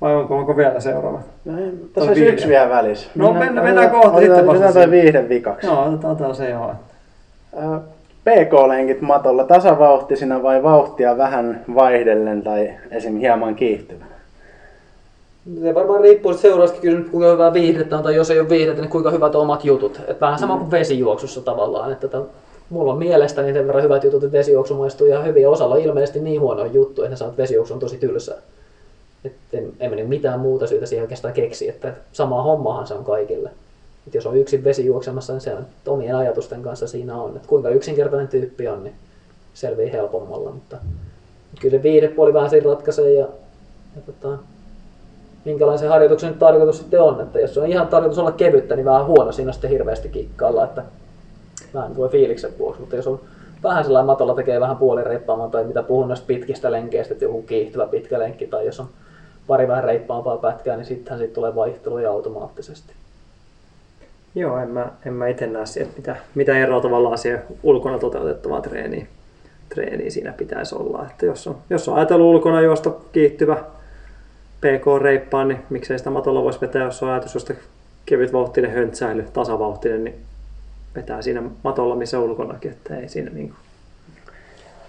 C: Vai onko, onko vielä seuraava?
E: No, ei, tässä olisi
C: viihde.
E: yksi vielä välissä.
C: No, mennään- mennään kohta sitten vasta
E: Otetaan toi
C: siihen.
E: viihde vikaksi.
C: Joo, otetaan, otetaan se joo.
E: PK-lenkit matolla tasavauhtisina vai vauhtia vähän vaihdellen tai esim. hieman kiihtyvä?
D: Se varmaan riippuu sitten seuraavastakin kysymys, kuinka hyvää viihdettä on, tai jos ei ole viihdettä, niin kuinka hyvät on omat jutut. Et vähän sama kuin vesijuoksussa tavallaan. Että tämän, mulla on mielestäni sen verran hyvät jutut, että vesijuoksu maistuu ihan hyvin. Osalla on ilmeisesti niin huono juttu, että ne sanoo, että vesijuoksu on tosi tylsää. Et en, en mene mitään muuta syytä siihen oikeastaan keksi, että sama hommahan se on kaikille. Et jos on yksin vesijuoksemassa, niin se on omien ajatusten kanssa siinä on. Et kuinka yksinkertainen tyyppi on, niin selvii helpommalla. Mutta kyllä se viihdepuoli vähän siinä ratkaisee ja, ja tota, minkälaisen harjoituksen tarkoitus sitten on. Että jos on ihan tarkoitus olla kevyttä, niin vähän huono siinä on sitten hirveästi kikkailla, että vähän voi fiiliksen vuoksi. Mutta jos on vähän sellainen matolla tekee vähän puolireippaamaan tai mitä puhun noista pitkistä lenkeistä, että joku kiihtyvä pitkä lenkki tai jos on pari vähän reippaampaa pätkää, niin sittenhän siitä tulee vaihteluja automaattisesti.
C: Joo, en mä, en mä itse näe sieltä, mitä, mitä eroa tavallaan siihen ulkona toteutettavaa treeniä, treeniä siinä pitäisi olla. Että jos on, jos on ajatellut ulkona juosta kiihtyvä PK-reippaan, niin miksei sitä matolla voisi vetää, jos on ajatus josta kevyt vauhtinen höntsäily, tasavauhtinen, niin vetää siinä matolla missä ulkonakin, että ei siinä niin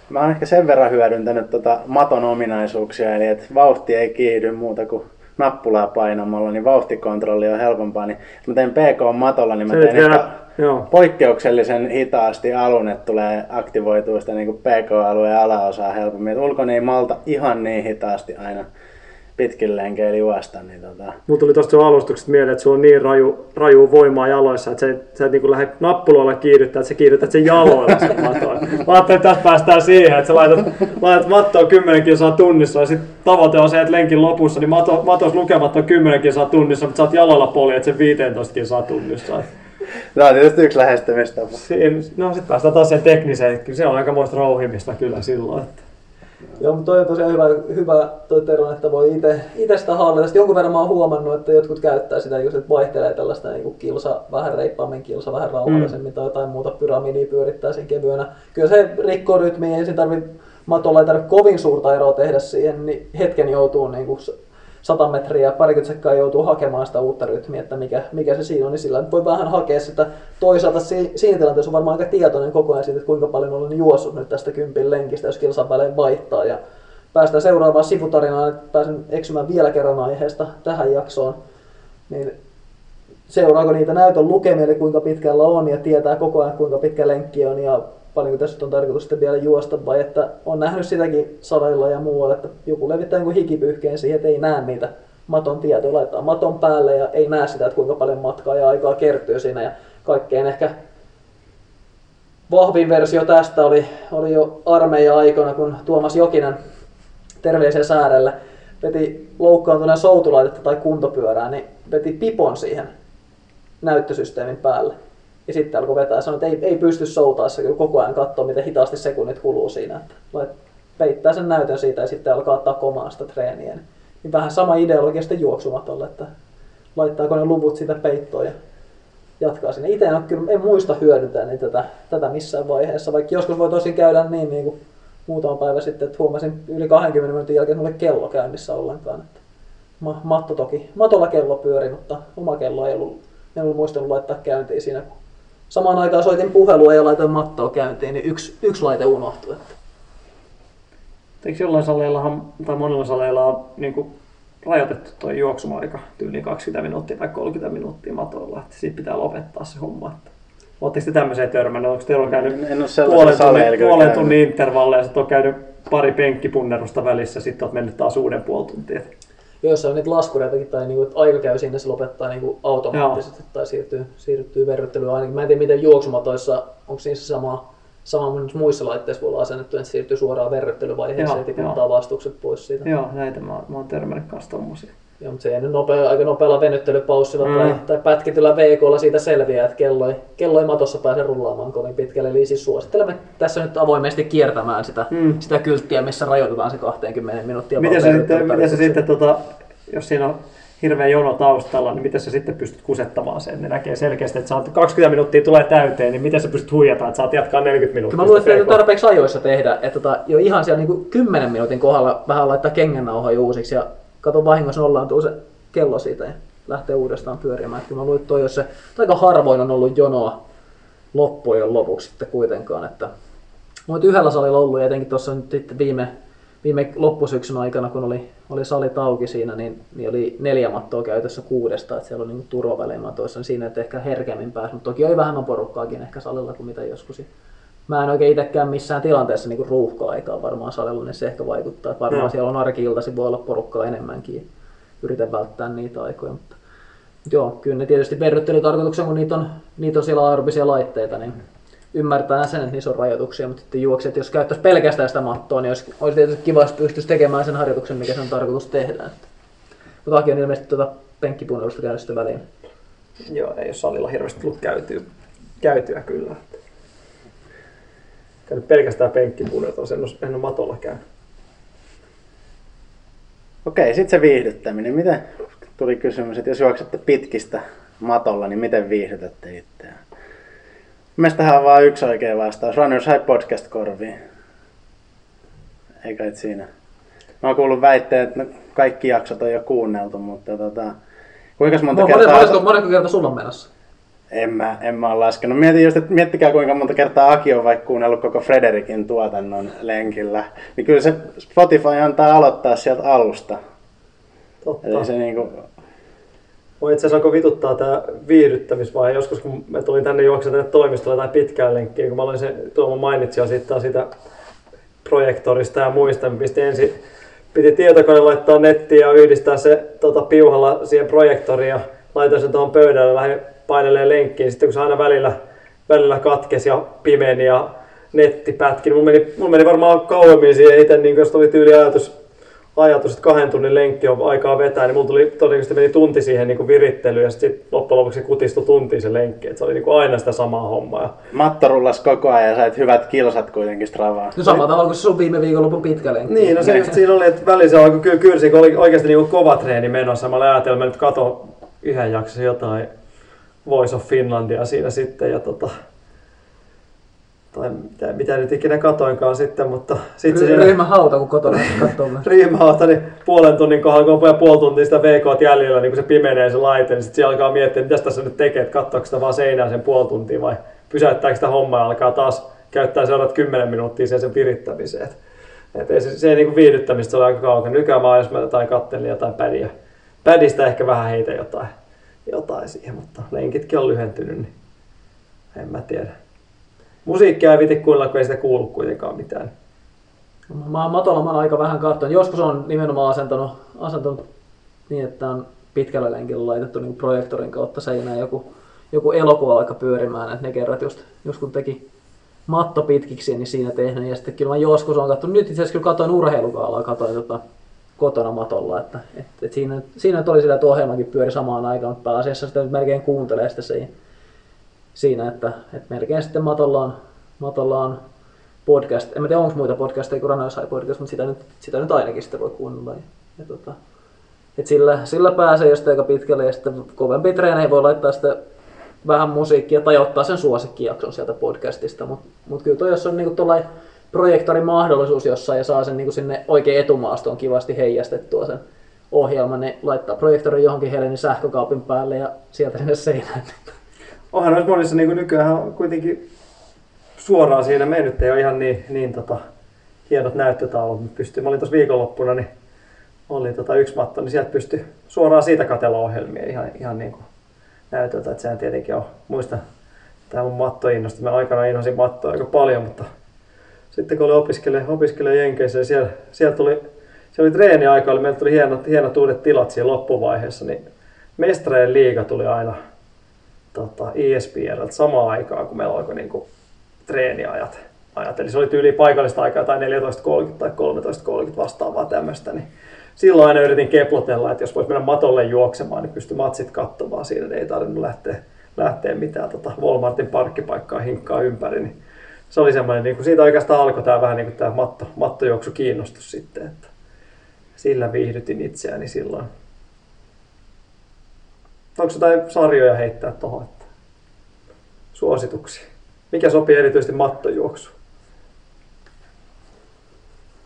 E: Mä oon ehkä sen verran hyödyntänyt tota maton ominaisuuksia, eli että vauhti ei kiihdy muuta kuin nappulaa painamalla, niin vauhtikontrolli on helpompaa. Niin mä teen PK-matolla, niin mä teen ehkä
C: joo,
E: poikkeuksellisen hitaasti alun, että tulee aktivoitua sitä niin PK-alueen alaosaa helpommin. Et ulkona ei malta ihan niin hitaasti aina pitkin lenkeillä juosta. Niin tota,
C: Mulla tuli tuosta sun alustuksesta mieleen, että sulla on niin raju, raju voimaa jaloissa, että sä, et- sä et niin lähde nappuloilla kiihdyttää, että sä kiihdytät sen jaloilla sen matoon. Mä ajattelin, että tässä päästään siihen, että sä laitat, laitat mattoa 10 kilsaa tunnissa ja sitten tavoite on se, että lenkin lopussa, niin mato, matos lukemat on 10 kilsaa tunnissa, mutta sä oot jaloilla poljet sen 15 kilsaa tunnissa. [laughs]
E: Tämä on tietysti yksi lähestymistapa.
C: Siinä, no sitten päästään taas siihen tekniseen, kyllä se on aikamoista rouhimista kyllä silloin. Että.
D: Joo, mutta toi on tosiaan hyvä, hyvä toi Tero, että voi itse, sitä hallita. Sitten jonkun verran mä oon huomannut, että jotkut käyttää sitä just, että vaihtelee tällaista niin kuin kilsa, vähän reippaammin kilsa, vähän rauhallisemmin mm. tai jotain muuta pyramidia pyörittää sen kevyenä. Kyllä se rikkoo rytmiä, ei sen tarvi, matolla ei tarvitse kovin suurta eroa tehdä siihen, niin hetken joutuu niin kuin 100 metriä, parikymmentä sekkaa joutuu hakemaan sitä uutta rytmiä, että mikä, mikä se siinä on, niin sillä voi vähän hakea sitä. Toisaalta si- siinä tilanteessa on varmaan aika tietoinen koko ajan siitä, että kuinka paljon olen juossut nyt tästä kympin lenkistä, jos kilsan välein vaihtaa. Ja päästään seuraavaan sivutarinaan, että pääsen eksymään vielä kerran aiheesta tähän jaksoon. Niin seuraako niitä näytön lukemia, eli kuinka pitkällä on ja tietää koko ajan kuinka pitkä lenkki on ja paljonko tässä on tarkoitus sitten vielä juosta vai että on nähnyt sitäkin sadeilla ja muualla, että joku levittää jonkun hikipyyhkeen siihen, että ei näe niitä maton tietoja, laittaa maton päälle ja ei näe sitä, että kuinka paljon matkaa ja aikaa kertyy siinä ja kaikkein ehkä vahvin versio tästä oli, oli jo armeija-aikana, kun Tuomas Jokinen terveisiä säärelle veti loukkaantuneen soutulaitetta tai kuntopyörää, niin veti pipon siihen näyttösysteemin päälle. Ja sitten alkoi vetää ja sanoi, että ei, ei pysty kyllä koko ajan katsoa, miten hitaasti sekunnit kuluu siinä. Peittää sen näytön siitä ja sitten alkaa takomaan sitä treeniä. Niin vähän sama ideologia sitten juoksumatolle, että laittaako ne luvut siitä peittoon ja jatkaa sinne. Itse en, kyllä, en muista hyödyntää niin tätä, tätä missään vaiheessa, vaikka joskus voi tosin käydä niin, niin kuin muutama päivä sitten, että huomasin yli 20 minuutin jälkeen, että kello käynnissä ollenkaan. Että ma- matto toki, matolla kello pyöri, mutta oma kello ei ollut en ollut muistanut laittaa käyntiin siinä. Samaan aikaan soitin puhelua ja laitoin mattoa käyntiin, niin yksi, yksi laite unohtui. Että.
C: Eikö jollain saleillahan, tai monilla saleilla on niin kuin rajoitettu tuo juoksumaika tyyliin 20 minuuttia tai 30 minuuttia matoilla, että siitä pitää lopettaa se homma. Että Oletteko te tämmöiseen törmännyt? Onko teillä käynyt
E: En sellaisella
C: puolen tunnin, puolen tunnin intervalleja, sitten on käynyt pari penkkipunnerusta välissä, sitten olet mennyt taas uuden puoli tuntia.
D: Joissa on niitä laskureitakin, tai niinku, että aika käy siinä, se lopettaa niinku automaattisesti tai siirtyy, siirtyy verryttelyyn ainakin. Mä en tiedä, miten juoksumatoissa, onko niissä sama, sama muissa laitteissa voi olla asennettu, että siirtyy suoraan verryttelyvaiheeseen
C: Joo,
D: ja tiputtaa vastukset pois siitä.
C: Joo, näitä mä, mä oon törmännyt kanssa tommosia.
D: Joo, mutta se ei nyt nopea, aika nopealla venyttelypaussilla
C: Mm.
D: tai, tai pätkityllä VKlla siitä selviää, että kello ei, kello ei matossa pääse rullaamaan kovin pitkälle. Eli siis suosittelemme tässä nyt avoimesti kiertämään sitä,
C: Mm.
D: sitä kylttiä, missä rajoitetaan se 20 minuuttia.
C: Miten se, sitten, miten se sitten tota, jos siinä on hirveä jono taustalla, niin miten sä sitten pystyt kusettamaan sen? Ne näkee selkeästi, että saat 20 minuuttia tulee täyteen, niin miten sä pystyt huijatamaan, että saat jatkaa 40 minuuttia?
D: Kyllä mä luulen, että tarpeeksi ajoissa tehdä, että tota, jo ihan siellä niin 10 minuutin kohdalla vähän laittaa kengännauhoja uusiksi ja kato vahingossa nollaantuu se kello siitä ja lähtee uudestaan pyörimään. Kyllä mä luulen, että toi, jos se, aika harvoin on ollut jonoa loppujen lopuksi sitten kuitenkaan. Että, mutta yhdellä salilla ollut ja etenkin tuossa nyt sitten viime, viime loppusyksyn aikana, kun oli, oli salit auki siinä, niin, niin oli neljä mattoa käytössä kuudesta, että siellä oli niin turvavälein matoissa, niin siinä että ehkä herkemmin pääsi, mutta toki oli vähemmän porukkaakin ehkä salilla kuin mitä joskus. Mä en oikein itsekään missään tilanteessa niin ruuhka-aikaa varmaan salilla, niin se ehkä vaikuttaa. Että varmaan
C: Joo.
D: siellä on arki-iltaisin voi olla porukkaa enemmänkin yritän välttää niitä aikoja. Mutta, joo, kyllä ne tietysti verryttelytarkoituksen, kun niitä on, niitä on siellä aerobisia laitteita, niin ymmärtää sen, että niissä on rajoituksia, mutta sitten juokset, jos käyttäisi pelkästään sitä mattoa, niin olisi, olisi tietysti kiva, jos pystyisi tekemään sen harjoituksen, mikä sen on tarkoitus tehdä. Että. Mutta Aki on ilmeisesti tuota penkkipunnelusta käynyt sitten väliin.
C: Joo, ei ole salilla hirveästi tullut käytyä, käytyä kyllä. Käynyt pelkästään penkkipuneelta, en ole, en ole matolla käynyt.
E: Okei, sitten se viihdyttäminen. Miten, tuli kysymys, että jos juoksette pitkistä matolla, niin miten viihdytätte itseään? Mielestäni on vain yksi oikea vastaus. Runners High podcast korviin. Ei kai siinä. Mä oon kuullut väitteen, että no, kaikki jaksot on jo kuunneltu, mutta tota, kuinka monta
D: Moneko,
E: kertaa...
D: moneko, moneko kerta sulla on menossa?
E: En mä, en mä ole laskenut. Mietin just, että miettikää kuinka monta kertaa Aki on vaikka kuunnellut koko Frederikin tuotannon lenkillä. Niin kyllä se Spotify antaa aloittaa sieltä alusta.
C: Totta.
E: Eli se niinku,
C: Mua itse asiassa vituttaa tämä viihdyttämisvaihe joskus, kun mä tulin tänne juoksemaan tänne toimistolle tai pitkään lenkkiin, kun mä olin se, Tuomo mainitsi jo siitä, siitä projektorista ja muista, mä pistin ensin, piti tietokone laittaa nettiin ja yhdistää se tota, piuhalla siihen projektoriin ja laitoin sen tuohon pöydälle ja lähdin painelemaan lenkkiin. Sitten kun se aina välillä, välillä katkesi ja pimeni ja netti pätki, niin mun meni, mun meni varmaan kauemmin siihen itse, niin jos tuli tyyli ajatus, ajatus, että kahden tunnin lenkki on aikaa vetää, niin mulla tuli todennäköisesti meni tunti siihen niin kuin virittelyyn ja sitten loppujen lopuksi se kutistui tuntiin se lenkki. Et se oli niin kuin aina sitä samaa hommaa. Ja
E: matto rullas koko ajan ja sait hyvät kilsat kuitenkin Stravaan.
D: No samalla tavalla kuin se sun viime viikonlopun pitkä lenkki.
C: Niin, no se just siinä oli, että välissä alkoi kyllä kyrsi, kun oli oikeasti niin kova treeni menossa. Mä olin ajatellut, että mä nyt katon yhden jakson jotain Voice of Finlandia siinä sitten. Ja tota, tai mitä, mitä nyt ikinä katoinkaan sitten, mutta sitten se siinä
D: Ryhmä hauta, kun kotona [laughs] katsoo.
C: riimausta, niin puolen tunnin kohdalla, kun on puoli tuntia sitä VK jäljellä, niin kun se pimenee se laite, niin sitten siellä alkaa miettiä, mitä tässä nyt tekee, että katsoako sitä vaan seinään sen puoli tuntia vai pysäyttääkö sitä hommaa ja alkaa taas käyttää seuraavat 10 minuuttia sen, sen virittämiseen. Et, et ei se, se ei niinku viihdyttämistä oli aika kaukana. Nykyään mä, jos mä jotain kattelin jotain pädiä, pädistä ehkä vähän heitä jotain, jotain siihen, mutta lenkitkin on lyhentynyt, niin en mä tiedä. Musiikkia ei viti kuunnella, kun ei sitä kuulu kuitenkaan mitään.
D: Mä matolla mä oon aika vähän katsonut. Joskus on nimenomaan asentanut, asentanut niin, että on pitkällä lenkillä laitettu niin projektorin kautta seinään joku, joku elokuva vaikka pyörimään. Että ne kerrat just, just kun teki matto pitkiksi, niin siinä tehnyt. Ja sitten kyllä mä joskus on katsonut, nyt itse asiassa kyllä katsoin urheilukaalaa, katsoin tota, kotona matolla. Että, et, et siinä, siinä nyt oli sillä, että ohjelmakin pyöri samaan aikaan, mutta pääasiassa sitä nyt melkein kuuntelee sitä siinä, siinä että, että melkein sitten matolla on, matolla on podcast. En mä tiedä, onko muita podcasteja kuin High podcast, mutta sitä nyt, sitä nyt ainakin sitten voi kuunnella. Ja, ja tota, et sillä, sillä pääsee just aika pitkälle ja sitten kovempi treeneihin voi laittaa sitä vähän musiikkia tai ottaa sen suosikkijakson sieltä podcastista, mutta mut kyllä toi, jos on niinku tuollainen projektorin mahdollisuus jossain ja saa sen niinku sinne oikein etumaastoon kivasti heijastettua sen ohjelma, niin laittaa projektorin johonkin Helenin sähkökaapin päälle ja sieltä sinne seinään.
C: Onhan noissa monissa niin nykyään on kuitenkin suoraan siinä mennyt, ei ole ihan niin, niin tota, hienot näyttötaulut. Pystyy. Mä olin tuossa viikonloppuna, niin oli tota yksi matto, niin sieltä pystyi suoraan siitä katella ohjelmia ihan, ihan niin kuin näytöltä. Että sehän tietenkin on, muista tämä mun mattoinnosta. Mä aikana innosin mattoa aika paljon, mutta sitten kun oli opiskelija Jenkeissä, niin siellä, siellä tuli, siellä oli treeniaika, oli, meillä tuli hienot, hienot uudet tilat siinä loppuvaiheessa, niin Mestareen liiga tuli aina tota, ESPNltä samaan aikaan, kun meillä alkoi niin kuin, treeniajat. Ajat. Eli se oli tyyli paikallista aikaa tai 14.30 tai 13.30 vastaavaa tämmöistä. Niin silloin aina yritin keplotella, että jos voisi mennä matolle juoksemaan, niin pystyi matsit katsomaan siinä, niin ei tarvinnut lähteä, lähteä mitään tota Walmartin parkkipaikkaa hinkkaa ympäri. Niin se oli semmoinen, niin kuin siitä oikeastaan alkoi tämä vähän niin kuin tämä matto, mattojuoksu kiinnostus sitten, että sillä viihdytin itseäni silloin. Onko jotain sarjoja heittää tuohon? Että suosituksia? Mikä sopii erityisesti mattojuoksuun?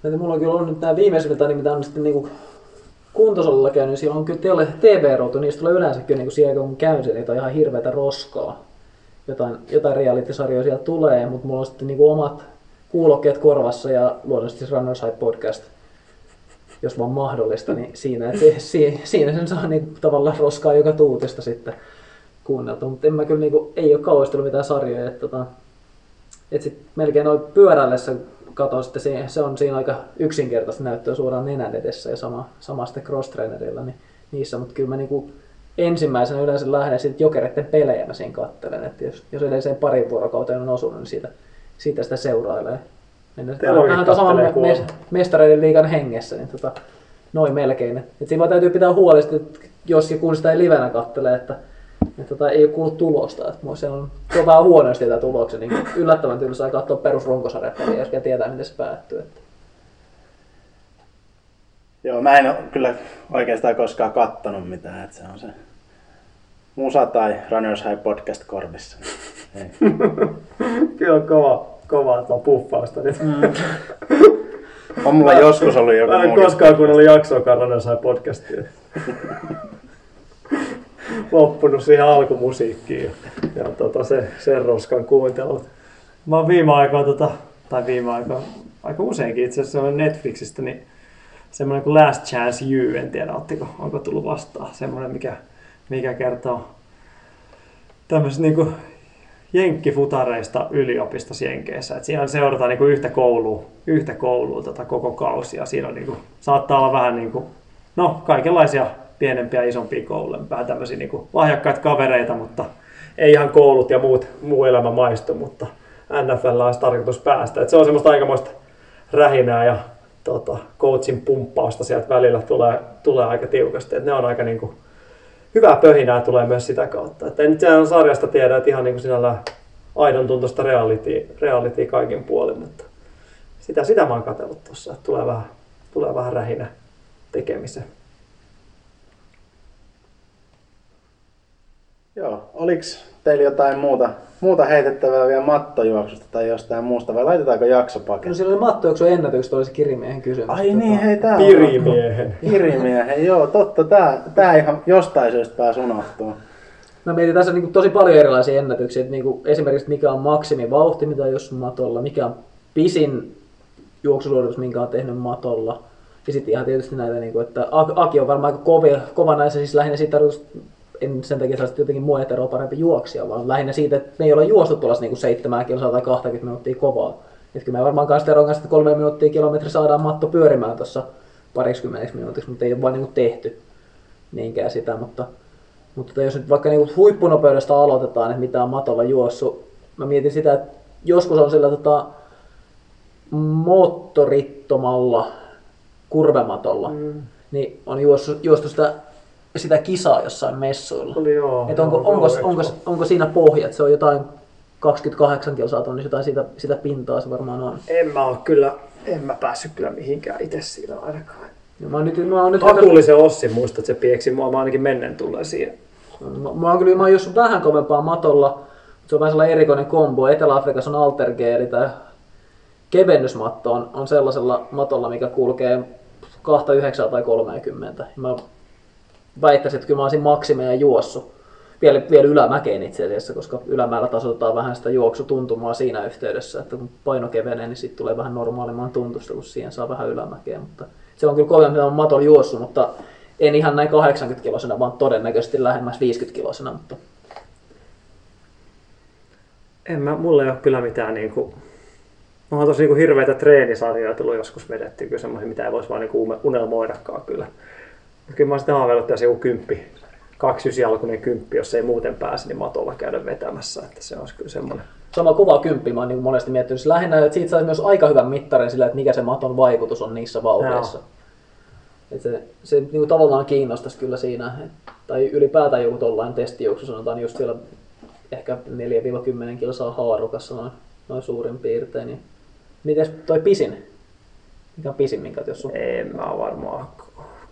D: Että mulla on kyllä ollut nyt nämä viimeisimmät, niin mitä on sitten niinku kuntosalilla käynyt, niin siellä on kyllä tele, TV-routu, niistä tulee yleensä kyllä niin siellä kun käyn siellä, on ihan hirveätä roskaa. Jotain, jotain reality-sarjoja tulee, mutta mulla on sitten niinku omat kuulokkeet korvassa ja luonnollisesti Runners High Podcast, jos vaan mahdollista, niin siinä, että si, siinä sen saa niinku tavallaan roskaa joka tuutista sitten kuunneltu, mutta en mä kyllä niinku, ei ole kauheasti mitään sarjoja, että tota, et sit melkein noin pyöräillessä katon sitten, se, se on siinä aika yksinkertaista näyttöä suoraan nenän edessä ja sama, sama sitten cross-trainerilla niin niissä, mutta kyllä mä niinku ensimmäisenä yleensä lähden sitten jokereiden pelejä mä siinä kattelen, että jos, jos edelliseen parin vuorokauteen on osunut, niin siitä, siitä sitä seurailee. Vähän sama me, me, mestareiden liigan hengessä, niin tota, noin melkein. Et siinä vaan täytyy pitää huolesta, että jos ja kun sitä ei livenä kattele, että että tota, ei ole kuullut tulosta. Että se on, vähän huonosti tämä tuloksen. Niin yllättävän tylsää katsoa perusrunkosarjapeliä, jos tietää, miten se päättyy. Että.
E: Joo, mä en ole kyllä oikeastaan koskaan kattonut mitään, että se on se Musa tai Runners High podcast korvissa. [laughs]
C: Kyllä on kova, kova tuo puffausta nyt. Mm. [laughs]
E: On mulla mä, joskus ollut joku
C: Mä en koskaan kuunnellut jaksoakaan Runners High podcastia. [laughs] loppunut siihen alkumusiikkiin ja, ja tota, se, sen roskan kuuntelut. Mä oon viime aikoina, tota, tai viime aikoina, aika useinkin itse asiassa Netflixistä, niin semmoinen kuin Last Chance You, en tiedä ottiko, onko tullut vastaan, semmoinen mikä, mikä kertoo tämmöisestä niin jenkkifutareista yliopistossa Jenkeissä. Et siinä seurataan niin kuin yhtä koulua, yhtä koulua tota koko kausi ja siinä on, niin kuin, saattaa olla vähän niin kuin, no, kaikenlaisia pienempiä ja isompia kouluja, vähän tämmöisiä niin lahjakkaita kavereita, mutta ei ihan koulut ja muut, muu elämä maistu, mutta NFL olisi tarkoitus päästä. Et se on semmoista aikamoista rähinää ja tota, coachin pumppausta sieltä välillä tulee, tulee aika tiukasti. Et ne on aika niin kuin, hyvää pöhinää tulee myös sitä kautta. Et en nyt sarjasta tiedä, että ihan niin kuin sinällä aidon tuntoista reality, reality kaikin puolin, mutta sitä, sitä mä oon katsellut tuossa, että tulee vähän, tulee vähän rähinä tekemiseen.
E: Joo, oliko teillä jotain muuta, muuta heitettävää vielä mattojuoksusta tai jostain muusta vai laitetaanko jakso
D: No siellä oli mattojuoksu ennätykset, oli se kirimiehen kysymys.
E: Ai tota... niin, hei tää
C: Pirimiehen.
E: Pirimiehen, [laughs] joo, totta. Tää, tää ihan jostain syystä pääsi unohtuu.
D: Mä mietin tässä niin tosi paljon erilaisia ennätyksiä, että niin esimerkiksi mikä on maksimivauhti, mitä jos matolla, mikä on pisin juoksusuoritus, minkä on tehnyt matolla. Ja sitten ihan tietysti näitä, niin kuin, että Aki on varmaan aika kova, kova näissä, siis lähinnä siitä tarkoitus en sen takia saisi jotenkin mua eteroa parempi juoksia, vaan lähinnä siitä, että me ei ole juostu tuollaista niin 7 kilsaa tai 20 minuuttia kovaa. Että kyllä me varmaan kanssa Teron kanssa kolme minuuttia kilometri saadaan matto pyörimään tuossa parikymmentä minuutiksi, mutta ei ole vaan niin tehty niinkään sitä, mutta, mutta jos nyt vaikka niin huippunopeudesta aloitetaan, että mitä on matolla juossut, mä mietin sitä, että joskus on sillä tota, moottorittomalla kurvematolla, mm. niin on juostu, juostu sitä sitä kisaa jossain messuilla.
C: Oli joo.
D: Et onko,
C: joo,
D: onko, onko, onko, onko, siinä pohjat? Se on jotain 28 kilsaa tonni, jotain sitä, sitä pintaa se varmaan on.
C: En mä ole kyllä, en mä päässyt kyllä mihinkään itse siinä ainakaan.
D: Ja mä oon nyt, mä oon nyt
C: Akullisen Ossi muistat, että se pieksi mua, mä ainakin mennen tulee siihen.
D: Mä, mä oon kyllä mä oon jossain vähän kovempaa matolla, se on vähän sellainen erikoinen kombo. Etelä-Afrikassa on alterge, eli tämä kevennysmatto on, on sellaisella matolla, mikä kulkee 29 tai 30. Mä väittäisin, että kyllä mä olisin maksimeja juossut. Vielä, vielä ylämäkeen itse asiassa, koska ylämäellä tasoitetaan vähän sitä juoksutuntumaa siinä yhteydessä, että kun paino kevenee, niin sitten tulee vähän normaalimman tuntusta, kun siihen saa vähän ylämäkeä. Mutta se on kyllä kovin, mitä on maton juossut, mutta en ihan näin 80 kilosena, vaan todennäköisesti lähemmäs 50 kilosena, mutta
C: En mä, mulla ei ole kyllä mitään niinku... Onhan tosi niinku hirveitä treenisarjoja tullut joskus vedetty, kyllä semmoisia, mitä ei voisi vaan niinku unelmoidakaan kyllä. Mut Kyllä mä sitten haaveillut, että joku kymppi, kaksi jalkuinen kymppi, jos ei muuten pääse, niin matolla käydä vetämässä, että se olisi kyllä semmoinen.
D: sama kova kymppi, mä oon niin monesti miettinyt. Lähinnä, että siitä saisi myös aika hyvän mittarin sillä, että mikä se maton vaikutus on niissä vauheissa. Et se, se niin kuin tavallaan kiinnostaisi kyllä siinä, et- tai ylipäätään joku tollainen testijuoksu, sanotaan just siellä ehkä 4-10 kilsaa haarukassa noin, noin suurin piirtein. Niin. Mites toi pisin? Mikä on pisin, minkä jos sun...
C: En mä varmaan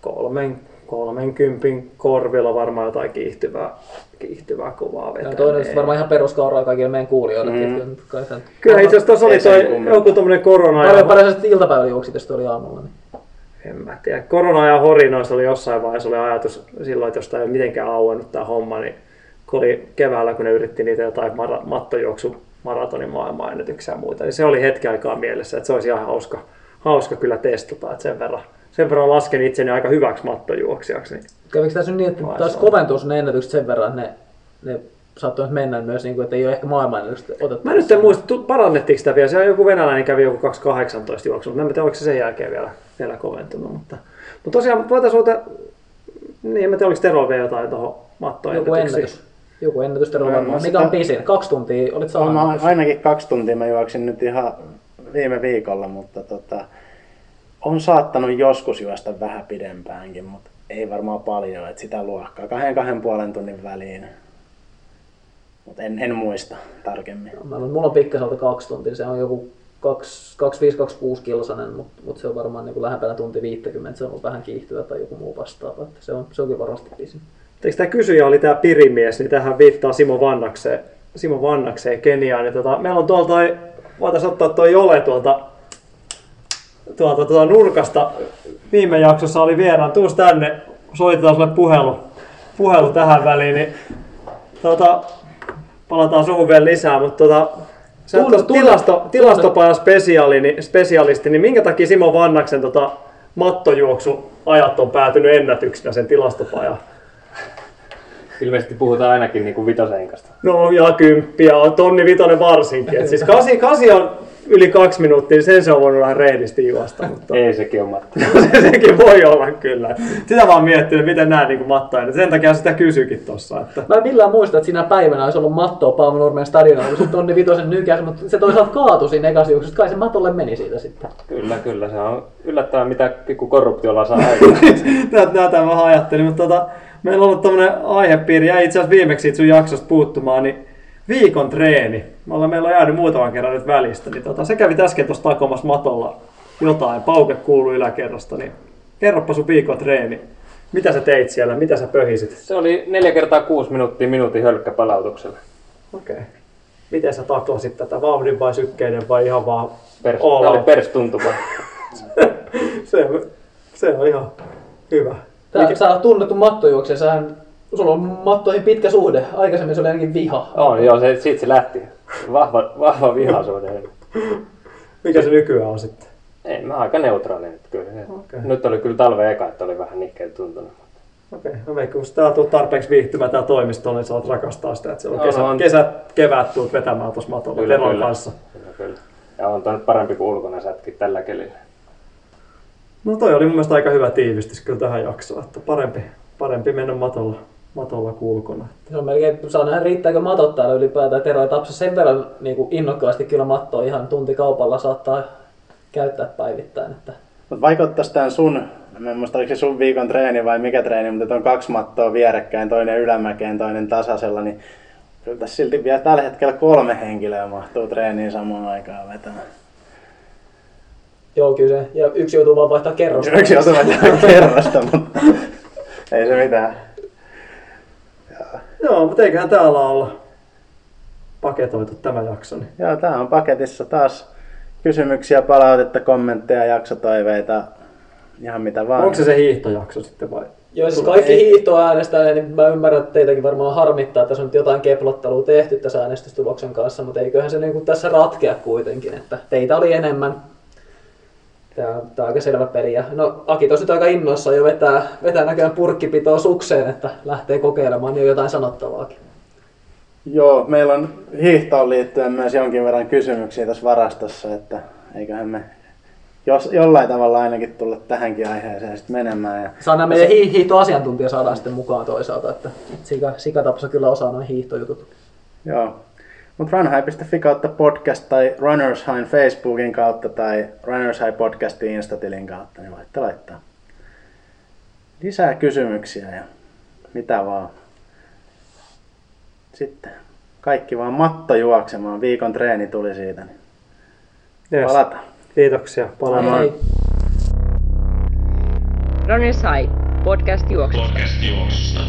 C: kolmen, kolmen kympin korvilla varmaan jotain kiihtyvää, kiihtyvää kovaa
D: Ja
C: vetää.
D: toinen on
C: Ei.
D: varmaan ihan peruskauraa kaikille meidän kuulijoille.
E: Mm.
D: Kai sen...
C: Kyllä itse asiassa tuossa oli toi, joku tommonen korona
D: Paljon
C: ja,
D: sitten iltapäivällä juoksit, jos oli aamulla. Niin.
C: en mä tiedä, korona ja horinoissa oli jossain vaiheessa oli ajatus silloin, että jos tämä ei mitenkään auennut tämä homma, niin kun oli keväällä, kun ne yritti niitä jotain mara- mattojuoksu maratonin maailmanennätyksiä ja muita, niin se oli hetki aikaa mielessä, että se olisi ihan hauska, hauska kyllä testata, että sen verran, sen verran lasken itseni aika hyväksi mattojuoksijaksi. Niin
D: Kävikö tässä nyt niin, että
C: Vai
D: taas koventuisi ne ennätykset sen verran, että ne, ne saattoi mennä myös, niin kuin, että ei ole ehkä maailmanennätykset otettu.
C: Mä nyt en muista, parannettiinko sitä vielä. Siellä joku venäläinen kävi joku 218 juoksu, mutta en tiedä, oliko se sen jälkeen vielä, vielä koventunut. Mutta, mutta tosiaan voitaisiin ottaa, niin en tiedä, oliko Terolla vielä jotain tuohon mattoon
D: Joku ennätys. Joku ennätys Tero
E: No,
D: varmaan.
E: no
D: Mikä on pisin? Kaksi tuntia olit
E: No,
D: saanut.
E: mä ainakin kaksi tuntia mä juoksin nyt ihan viime viikolla, mutta tota, on saattanut joskus juosta vähän pidempäänkin, mutta ei varmaan paljon, että sitä luokkaa. Kahden kahden puolen tunnin väliin. Mutta en, en muista tarkemmin.
D: Mä mulla on pikkaselta kaksi tuntia. Se on joku 25-26 kilsanen, mutta mut se on varmaan niin kuin lähempänä tunti 50. Se on ollut vähän kiihtyvä tai joku muu vastaava. Että se, on, se on kyllä varmasti pisin.
C: Eikö tämä kysyjä oli tämä pirimies, niin tähän viittaa Simo Vannakseen, Simo Vannakseen Keniaan. Niin tota, meillä on tuolta, voitaisiin ottaa tuo Jole tuolta, tuolta, tuolta nurkasta. Viime jaksossa oli vieraan, tuus tänne, soitetaan sulle puhelu, puhelu tähän väliin, niin tota, palataan suhun vielä lisää, mutta tota, sä
D: Tunne- tunne-
C: tilasto, tilastopajan spesiaali, niin, spesialisti, niin minkä takia Simo Vannaksen tota, mattojuoksuajat on päätynyt ennätyksinä sen tilastopajan?
B: Ilmeisesti puhutaan ainakin niin kuin vitosenkasta.
C: No ja kymppiä on tonni vitonen varsinkin. Et siis kasi, kasi on yli kaksi minuuttia, niin sen se on voinut vähän reidisti juosta. Mutta
B: Ei sekin on Matti. [laughs]
C: sekin voi olla kyllä. Sitä vaan miettinyt, miten nämä niin mattoja. Sen takia sitä kysyikin tuossa. Että...
D: Mä en millään muista, että siinä päivänä olisi ollut mattoa Paavo Nurmen stadionilla, kun se tonni vitosen nykäs, mutta se toisaalta kaatui siinä ekassa juoksussa. Kai se matolle meni siitä sitten.
B: Kyllä, kyllä. Se on yllättävää, mitä pikku korruptiolla saa aikaan. [laughs]
C: Tätä, vähän ajattelin, mutta tota, meillä on ollut tämmöinen aihepiiri, jäi itse asiassa viimeksi sun jaksosta puuttumaan, niin viikon treeni. Me ollaan, meillä on jäänyt muutaman kerran nyt välistä, niin tota, se kävi äsken tuossa takomassa matolla jotain, pauke kuuluu yläkerrasta, niin kerropa sun viikon treeni. Mitä sä teit siellä, mitä sä pöhisit?
B: Se oli 4 kertaa 6 minuuttia minuutin hölkkäpalautuksella.
C: Okei. Okay. Miten sä taklasit tätä, vauhdin vai sykkeiden vai ihan vaan
B: Pers, tämä oli perstuntuma. [laughs]
C: se, se on ihan hyvä.
D: Tää, sä oot tunnettu mattojuoksija, sähän, sulla on mattoihin pitkä suhde. Aikaisemmin se oli ainakin viha.
B: On, joo, se, siitä se lähti. Vahva, vahva vihaisuuden.
C: Mikä se nykyään on sitten?
B: Ei, mä aika neutraali nyt kyllä.
C: Okei.
B: Nyt oli kyllä talve eka, että oli vähän nihkeä tuntunut.
C: Okei, no veikkaan, kun tää tuut tarpeeksi viihtymään tää toimisto, niin saat rakastaa sitä, että siellä on
B: No,
C: kesä,
B: on.
C: kesät, kevät tuut vetämään tuossa matolla
B: Kyllä,
C: Teron
B: kyllä.
C: kanssa.
B: Kyllä, kyllä. Ja on toi nyt parempi kuin ulkona sätki tällä kelillä.
C: No toi oli mun mielestä aika hyvä tiivistys kyllä tähän jaksoon, että parempi, parempi mennä matolla, matolla kulkona.
D: Se on melkein, saa nähdä riittääkö matot täällä ylipäätään. Tero ja Tapsa sen verran niin kuin innokkaasti kyllä mattoa ihan tuntikaupalla saattaa käyttää päivittäin. Että
E: Mutta vaikuttaisi tämän sun, mä en muista oliko se sun viikon treeni vai mikä treeni, mutta on kaksi mattoa vierekkäin, toinen ylämäkeen, toinen tasaisella, niin kyllä tässä silti vielä tällä hetkellä kolme henkilöä mahtuu treeniin samaan aikaan vetämään.
D: joo, kyllä se. Ja yksi joutuu vaan vaihtaa kerrosta.
E: Yksi joutuu vetämään kerrasta, mutta ei se mitään.
C: Joo, mutta eiköhän täällä olla paketoitu tämä jakso. Niin.
E: Joo, tää on paketissa taas kysymyksiä, palautetta, kommentteja, jaksotoiveita. ihan mitä vaan.
C: Onko se se hiihtojakso sitten vai?
D: Joo, siis kaikki hiihtoäänestää, niin mä ymmärrän, että teitäkin varmaan harmittaa, että tässä on nyt jotain keplottelua tehty tässä äänestystuloksen kanssa, mutta eiköhän se niin kuin tässä ratkea kuitenkin, että teitä oli enemmän. Tämä on, tämä on aika selvä peli. Ja, no Aki tosi aika innoissaan jo vetää, vetää näköjään purkkipitoa sukseen, että lähtee kokeilemaan, niin on jotain sanottavaakin.
E: Joo, meillä on hiihtoon liittyen myös jonkin verran kysymyksiä tässä varastossa, että eiköhän me jos, jollain tavalla ainakin tulla tähänkin aiheeseen sitten menemään. Ja
D: Saadaan meidän hi- hiihtoasiantuntija saadaan sitten mukaan toisaalta, että Sika, Sikatapsa kyllä osaa noin hiihtojutut.
E: Joo. Mutta runhigh.fi kautta podcast tai Runners High Facebookin kautta tai Runners High podcastin Instatilin kautta, niin voitte laittaa lisää kysymyksiä ja mitä vaan. Sitten kaikki vaan matto juoksemaan. Viikon treeni tuli siitä. Niin
C: Yes.
E: palataan.
C: Kiitoksia. Palataan.
D: Hei.
A: Runners High, podcast juoksusta.
F: Podcast juoksusta.